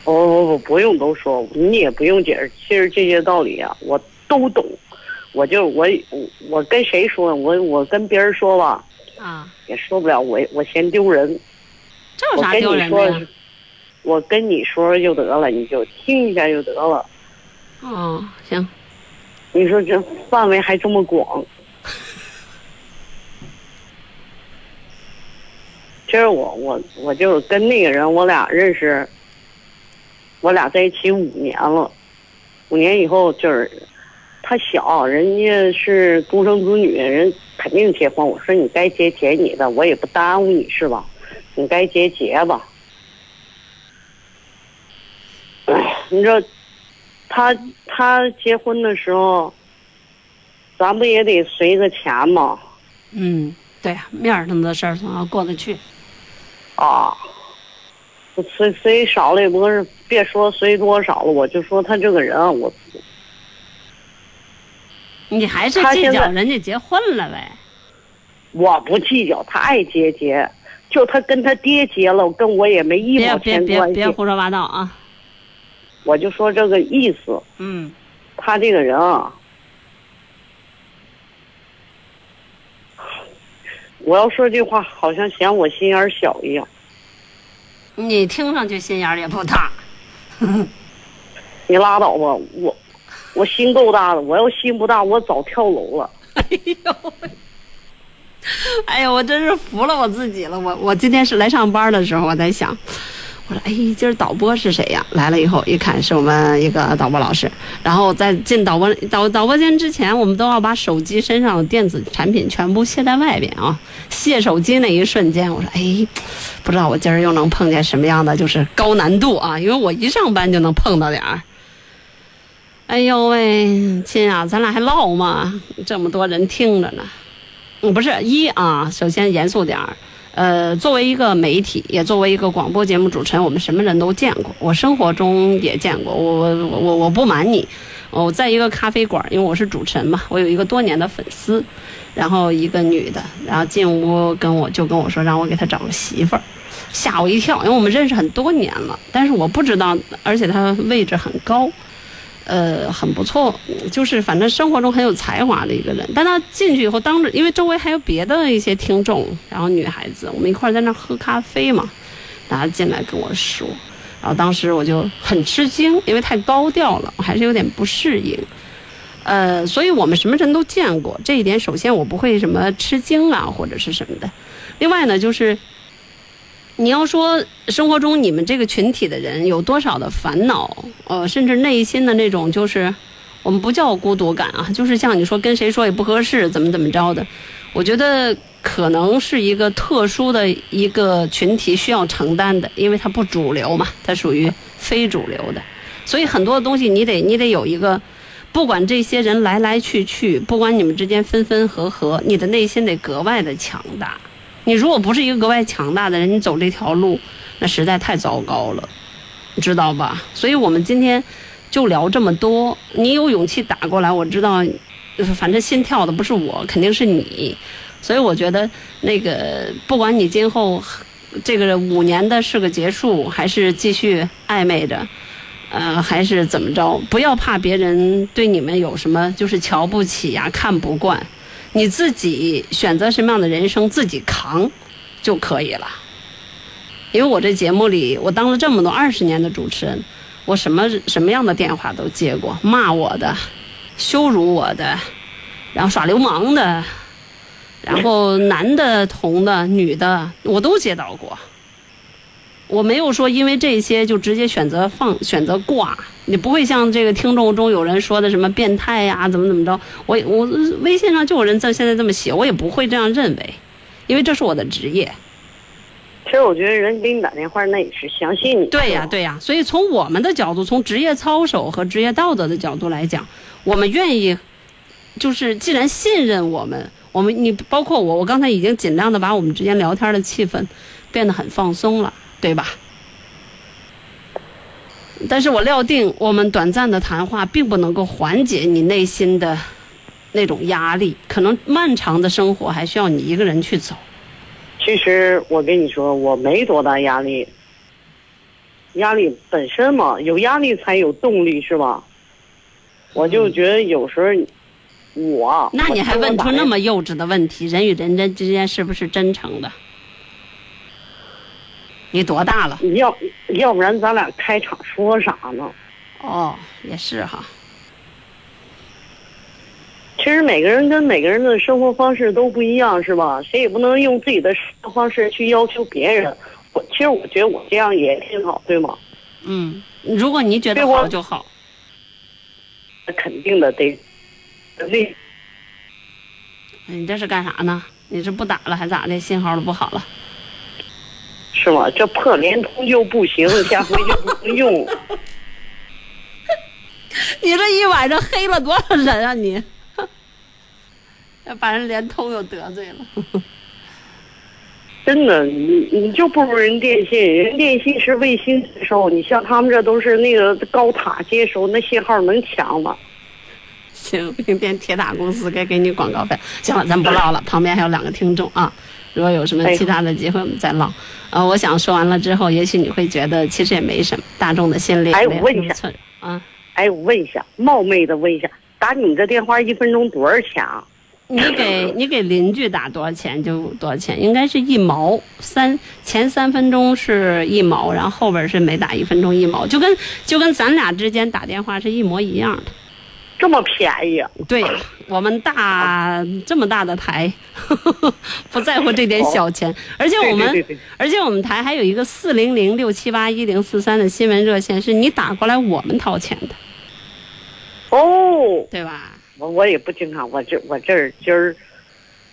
不不不，不用都说，你也不用解释。其实这些道理啊，我都懂。我就我我我跟谁说？我我跟别人说吧。啊。也说不了，我我嫌丢人。这有啥丢人的？我跟你说就得了，你就听一下就得了。哦，行。你说这范围还这么广。其实我我我就跟那个人，我俩认识，我俩在一起五年了。五年以后就是他小，人家是独生子女，人肯定结婚。我说你该结结你的，我也不耽误你是吧？你该结结吧。哎，你说他他结婚的时候，咱不也得随个钱吗？嗯，对呀，面上的事儿总要过得去。啊，随随少了也不是，别说随多少了，我就说他这个人，我。你还是计较人家结婚了呗？我不计较，他爱结结，就他跟他爹结了，跟我也没一毛钱关系。别别别胡说八道啊！我就说这个意思。嗯。他这个人啊，我要说这话，好像嫌我心眼小一样。你听上去心眼也不大。你拉倒吧，我。我心够大的，我要心不大，我早跳楼了。哎呦，哎呀，我真是服了我自己了。我我今天是来上班的时候，我在想，我说，哎，今儿导播是谁呀？来了以后一看，是我们一个导播老师。然后在进导播导导播间之前，我们都要把手机身上的电子产品全部卸在外边啊。卸手机那一瞬间，我说，哎，不知道我今儿又能碰见什么样的就是高难度啊？因为我一上班就能碰到点儿。哎呦喂，亲啊，咱俩还唠吗？这么多人听着呢。嗯，不是一啊，首先严肃点儿。呃，作为一个媒体，也作为一个广播节目主持人，我们什么人都见过，我生活中也见过。我我我我不瞒你，我在一个咖啡馆，因为我是主持人嘛，我有一个多年的粉丝，然后一个女的，然后进屋跟我就跟我说，让我给她找个媳妇儿，吓我一跳，因为我们认识很多年了，但是我不知道，而且她位置很高。呃，很不错，就是反正生活中很有才华的一个人。但他进去以后，当着因为周围还有别的一些听众，然后女孩子，我们一块在那喝咖啡嘛，然后进来跟我说，然后当时我就很吃惊，因为太高调了，我还是有点不适应。呃，所以我们什么人都见过，这一点首先我不会什么吃惊啊或者是什么的。另外呢，就是。你要说生活中你们这个群体的人有多少的烦恼，呃，甚至内心的那种就是，我们不叫孤独感啊，就是像你说跟谁说也不合适，怎么怎么着的，我觉得可能是一个特殊的一个群体需要承担的，因为它不主流嘛，它属于非主流的，所以很多的东西你得你得有一个，不管这些人来来去去，不管你们之间分分合合，你的内心得格外的强大。你如果不是一个格外强大的人，你走这条路，那实在太糟糕了，你知道吧？所以我们今天就聊这么多。你有勇气打过来，我知道，反正心跳的不是我，肯定是你。所以我觉得，那个不管你今后这个五年的是个结束，还是继续暧昧着，呃，还是怎么着，不要怕别人对你们有什么就是瞧不起呀、看不惯。你自己选择什么样的人生，自己扛就可以了。因为我这节目里，我当了这么多二十年的主持人，我什么什么样的电话都接过，骂我的、羞辱我的，然后耍流氓的，然后男的、同的、女的，我都接到过。我没有说因为这些就直接选择放选择挂，你不会像这个听众中有人说的什么变态呀，怎么怎么着。我我微信上就有人在现在这么写，我也不会这样认为，因为这是我的职业。其实我觉得人给你打电话，那也是相信你。对呀，对呀。所以从我们的角度，从职业操守和职业道德的角度来讲，我们愿意，就是既然信任我们，我们你包括我，我刚才已经尽量的把我们之间聊天的气氛变得很放松了。对吧？但是我料定，我们短暂的谈话并不能够缓解你内心的那种压力，可能漫长的生活还需要你一个人去走。其实我跟你说，我没多大压力，压力本身嘛，有压力才有动力，是吧？我就觉得有时候我……那你还问出那么幼稚的问题？人与人之间是不是真诚的？你多大了？要要不然咱俩开场说啥呢？哦，也是哈。其实每个人跟每个人的生活方式都不一样，是吧？谁也不能用自己的生活方式去要求别人。我其实我觉得我这样也挺好，对吗？嗯，如果你觉得好就好。那肯定的得，对。你这是干啥呢？你是不打了还咋的？信号都不好了。是吗？这破联通就不行，下回就不能用。你这一晚上黑了多少人啊你？要把人联通又得罪了。真的，你你就不如人电信，人电信是卫星接收，你像他们这都是那个高塔接收，那信号能强吗？行，明天铁塔公司该给你广告费。行了，咱不唠了，旁边还有两个听众啊。如果有什么其他的机会，我们再唠。呃，我想说完了之后，也许你会觉得其实也没什么，大众的心里哎，我问一下啊，哎，我问一下，冒昧的问一下，打你们这电话一分钟多少钱啊？你给 你给邻居打多少钱就多少钱，应该是一毛三，前三分钟是一毛，然后后边是每打一分钟一毛，就跟就跟咱俩之间打电话是一模一样的。这么便宜？对，我们大这么大的台，不在乎这点小钱，而且我们，而且我们台还有一个四零零六七八一零四三的新闻热线，是你打过来我们掏钱的。哦，对吧？我我也不经常，我这我这儿今儿，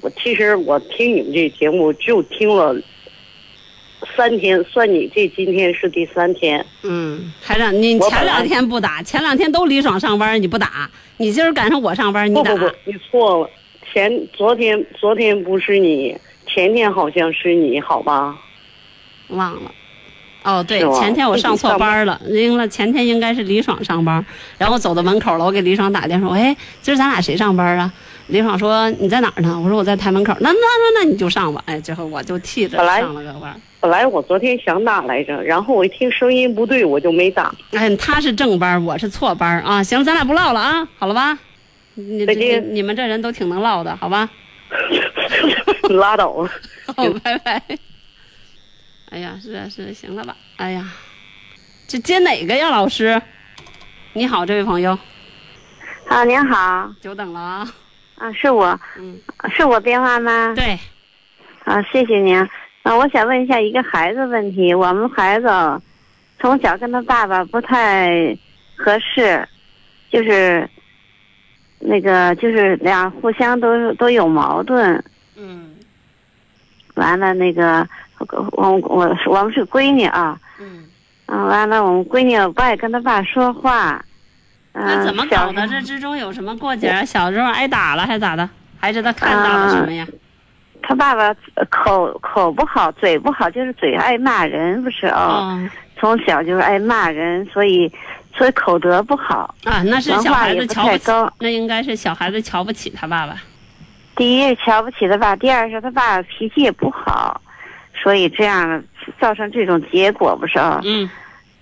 我其实我听你们这节目就听了。三天算你这今天是第三天。嗯，孩子，你前两天不打，前两天都李爽上班，你不打，你今儿赶上我上班，你打。不不不，你错了。前昨天昨天不是你，前天好像是你，好吧？忘了。哦，对，前天我上错班了，应了前天应该是李爽上班，然后走到门口了，我给李爽打电话，哎，今儿咱俩谁上班啊？李爽说你在哪儿呢？我说我在台门口。那那那那你就上吧。哎，最后我就替着上了个班。本来我昨天想打来着，然后我一听声音不对，我就没打。哎，他是正班，我是错班啊。行，咱俩不唠了啊，好了吧？你你你们这人都挺能唠的，好吧？拉倒吧。哦，拜拜。哎呀，是啊是，行了吧？哎呀，这接哪个呀，老师？你好，这位朋友。啊，您好。久等了啊。啊，是我，嗯，是我电话吗？对，啊，谢谢您。啊，我想问一下一个孩子问题。我们孩子从小跟他爸爸不太合适，就是那个就是俩互相都都有矛盾。嗯。完了，那个我我我们是闺女啊。嗯。嗯，完了，我们闺女不爱跟他爸说话。那怎么搞的？这之中有什么过节？小时候挨打了还咋的？还是他看到了什么呀？他爸爸口口不好，嘴不好，就是嘴爱骂人，不是哦？从小就是爱骂人，所以所以口德不好啊。那是小孩子瞧不起，那应该是小孩子瞧不起他爸爸。第一瞧不起他爸，第二是他爸脾气也不好，所以这样造成这种结果，不是啊？嗯。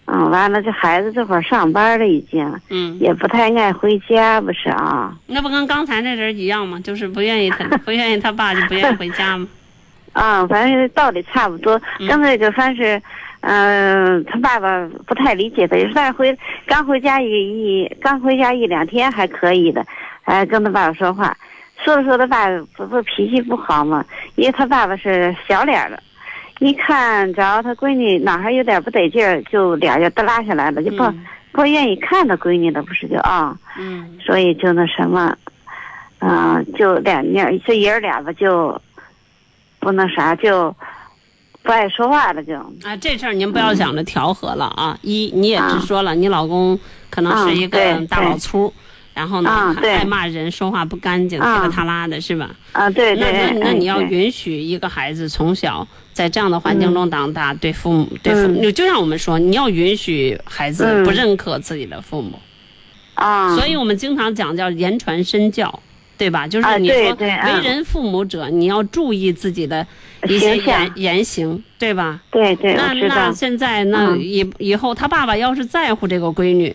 嗯，完了，这孩子这会儿上班了，已经，嗯，也不太爱回家，不是啊？那不跟刚才那人一样吗？就是不愿意他，不愿意他爸，就不愿意回家吗？啊，反正道理差不多。刚才就算是，嗯，他爸爸不太理解他，有时候回刚回家一一刚回家一两天还可以的，哎，跟他爸爸说话，说着说他爸不不脾气不好嘛，因为他爸爸是小脸的，一看着他闺女哪还有点不得劲儿，就脸就耷拉下来了，就不不愿意看他闺女了，不是就啊，嗯，所以就那什么，嗯，就两面这爷儿俩吧就。不那啥就不爱说话了，就啊，这事儿您不要想着调和了啊！一你也直说了，你老公可能是一个大老粗，然后呢还爱骂人，说话不干净，稀里塌拉的，是吧？啊，对对。那那那你要允许一个孩子从小在这样的环境中长大，对父母对父母，就像我们说，你要允许孩子不认可自己的父母啊。所以我们经常讲叫言传身教。对吧？就是你说为人父母者，你要注意自己的一些言言行，对吧？对对，那那现在那以以后他爸爸要是在乎这个闺女。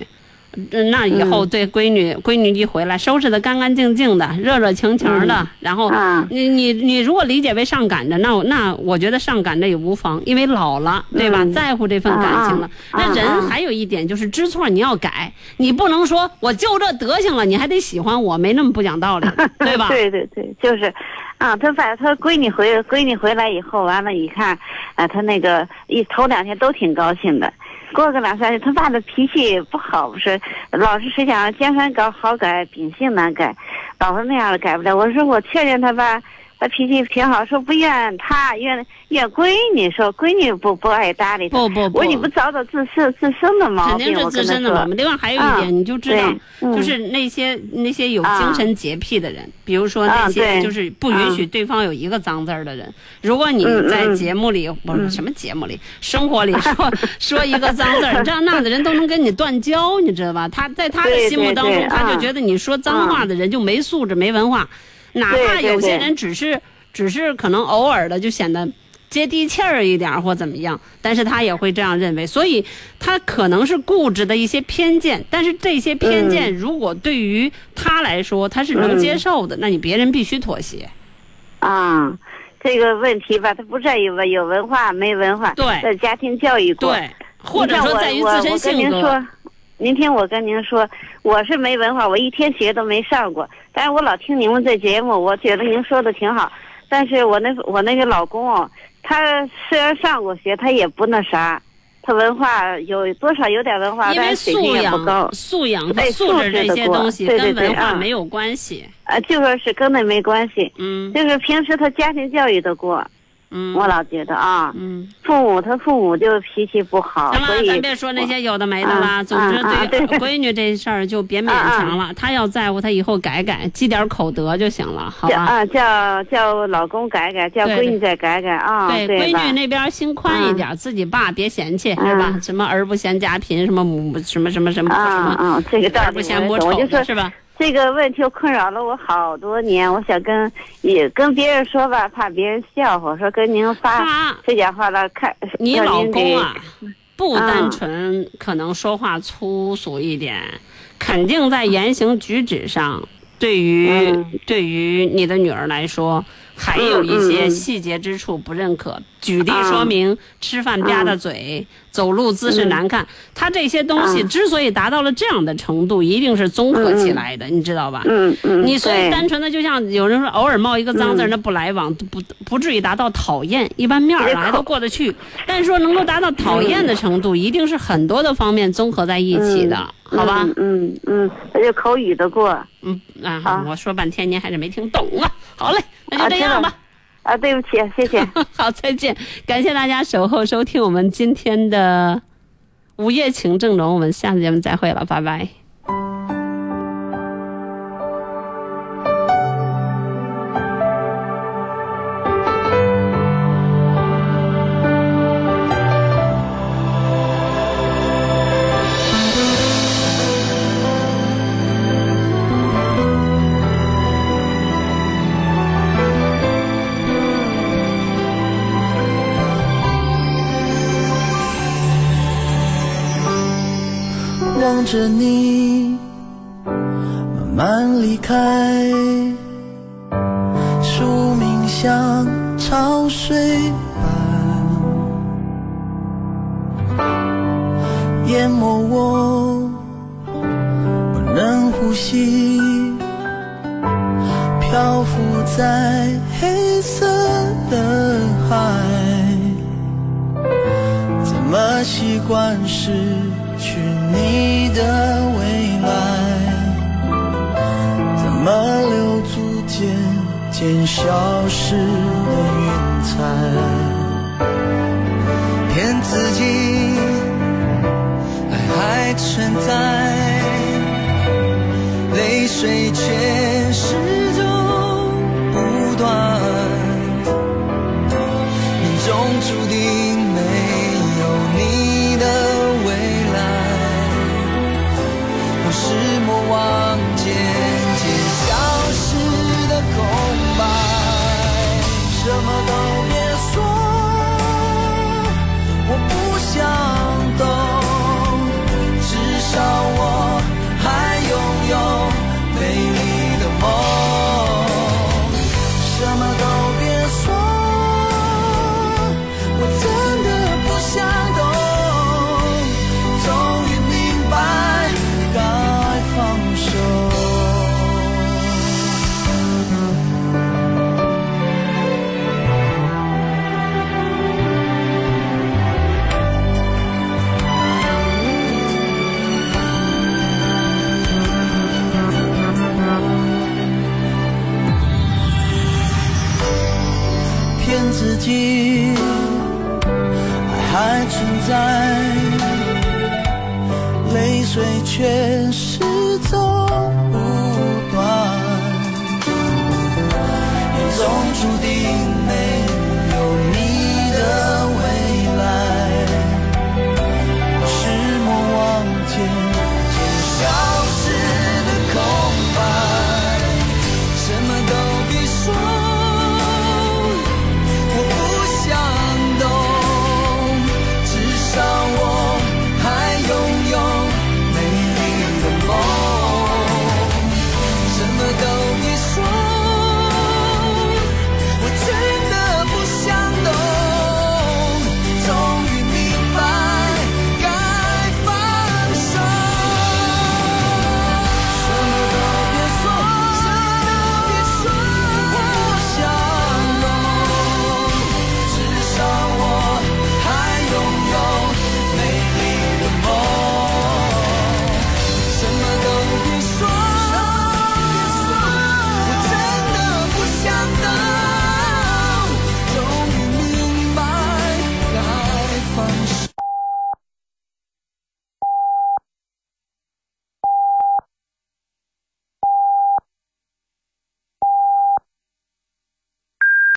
那以后对闺女，闺女一回来收拾的干干净净的，热热情情的，然后你你你如果理解为上赶着，那那我觉得上赶着也无妨，因为老了，对吧？在乎这份感情了。那人还有一点就是知错你要改，你不能说我就这德行了，你还得喜欢我，没那么不讲道理，对吧？对对对，就是，啊，他反正他闺女回闺女回来以后，完了，一看，啊，他那个一头两天都挺高兴的。过个两三年，他爸的脾气不好，不是老是谁想江山搞好改，秉性难改，老是那样的改不了。我说我确认他爸。他脾气挺好，说不怨他，怨怨闺女，说闺女不不爱搭理他。不不不，我说你不找找自身自身的毛病，肯定是自身的毛病。另外还有一点，你就知道，就是那些那些有精神洁癖的人，比如说那些就是不允许对方有一个脏字儿的人。如果你在节目里不是什么节目里，生活里 说说一个脏字儿，这样那样的人都能跟你断交，你知道吧？他在他的心目当中，他就觉得你说脏话的人就没素质、没文化。哪怕有些人只是只是可能偶尔的就显得接地气儿一点或怎么样，但是他也会这样认为，所以他可能是固执的一些偏见，但是这些偏见如果对于他来说他是能接受的，那你别人必须妥协。啊，这个问题吧，他不在于文有文化没文化，对，在家庭教育过，对，或者说在于自身性格。您听我跟您说，我是没文化，我一天学都没上过。但是我老听你们这节目，我觉得您说的挺好。但是我那我那个老公哦，他虽然上过学，他也不那啥，他文化有多少有点文化，但是水平也不高。素养、素质这些东西跟文化没有关系。啊，就说是跟那没关系。嗯。就是平时他家庭教育的过。嗯，我老觉得啊，嗯，父母他父母就脾气不好，所以咱别说那些有的没的了。总之，对 闺女这事儿就别勉强了。她要在乎，她以后改改，积点口德就行了，好吧？啊，叫叫老公改改，叫闺女再改改啊。对，闺女那边心宽一点，自己爸别嫌弃，是吧？什么儿不嫌家贫，什么母什么什么什么什么，啊这个儿不嫌母丑，是吧？这个问题困扰了我好多年，我想跟也跟别人说吧，怕别人笑话，说跟您发这讲话了，看你老公啊，不单纯，可能说话粗俗一点，肯定在言行举止上，对于对于你的女儿来说。还有一些细节之处不认可，举例说明：吃饭吧嗒嘴，走路姿势难看。他这些东西之所以达到了这样的程度，一定是综合起来的，你知道吧？嗯嗯。你所以单纯的就像有人说，偶尔冒一个脏字，那不来往，不不至于达到讨厌，一般面儿还都过得去。但是说能够达到讨厌的程度，一定是很多的方面综合在一起的，好吧？嗯嗯，那就口语的过。嗯啊，我说半天您还是没听懂啊。好嘞。那就这样吧，啊，对不起，谢谢，好，再见，感谢大家守候收听我们今天的午夜情正浓，我们下次节目再会了，拜拜。着你慢慢离开，宿命像。潮水般淹没我，不能呼吸，漂浮在黑色的海，怎么习惯是的未来？怎么留住渐？渐消失的云彩，骗自己爱还存在，泪水却水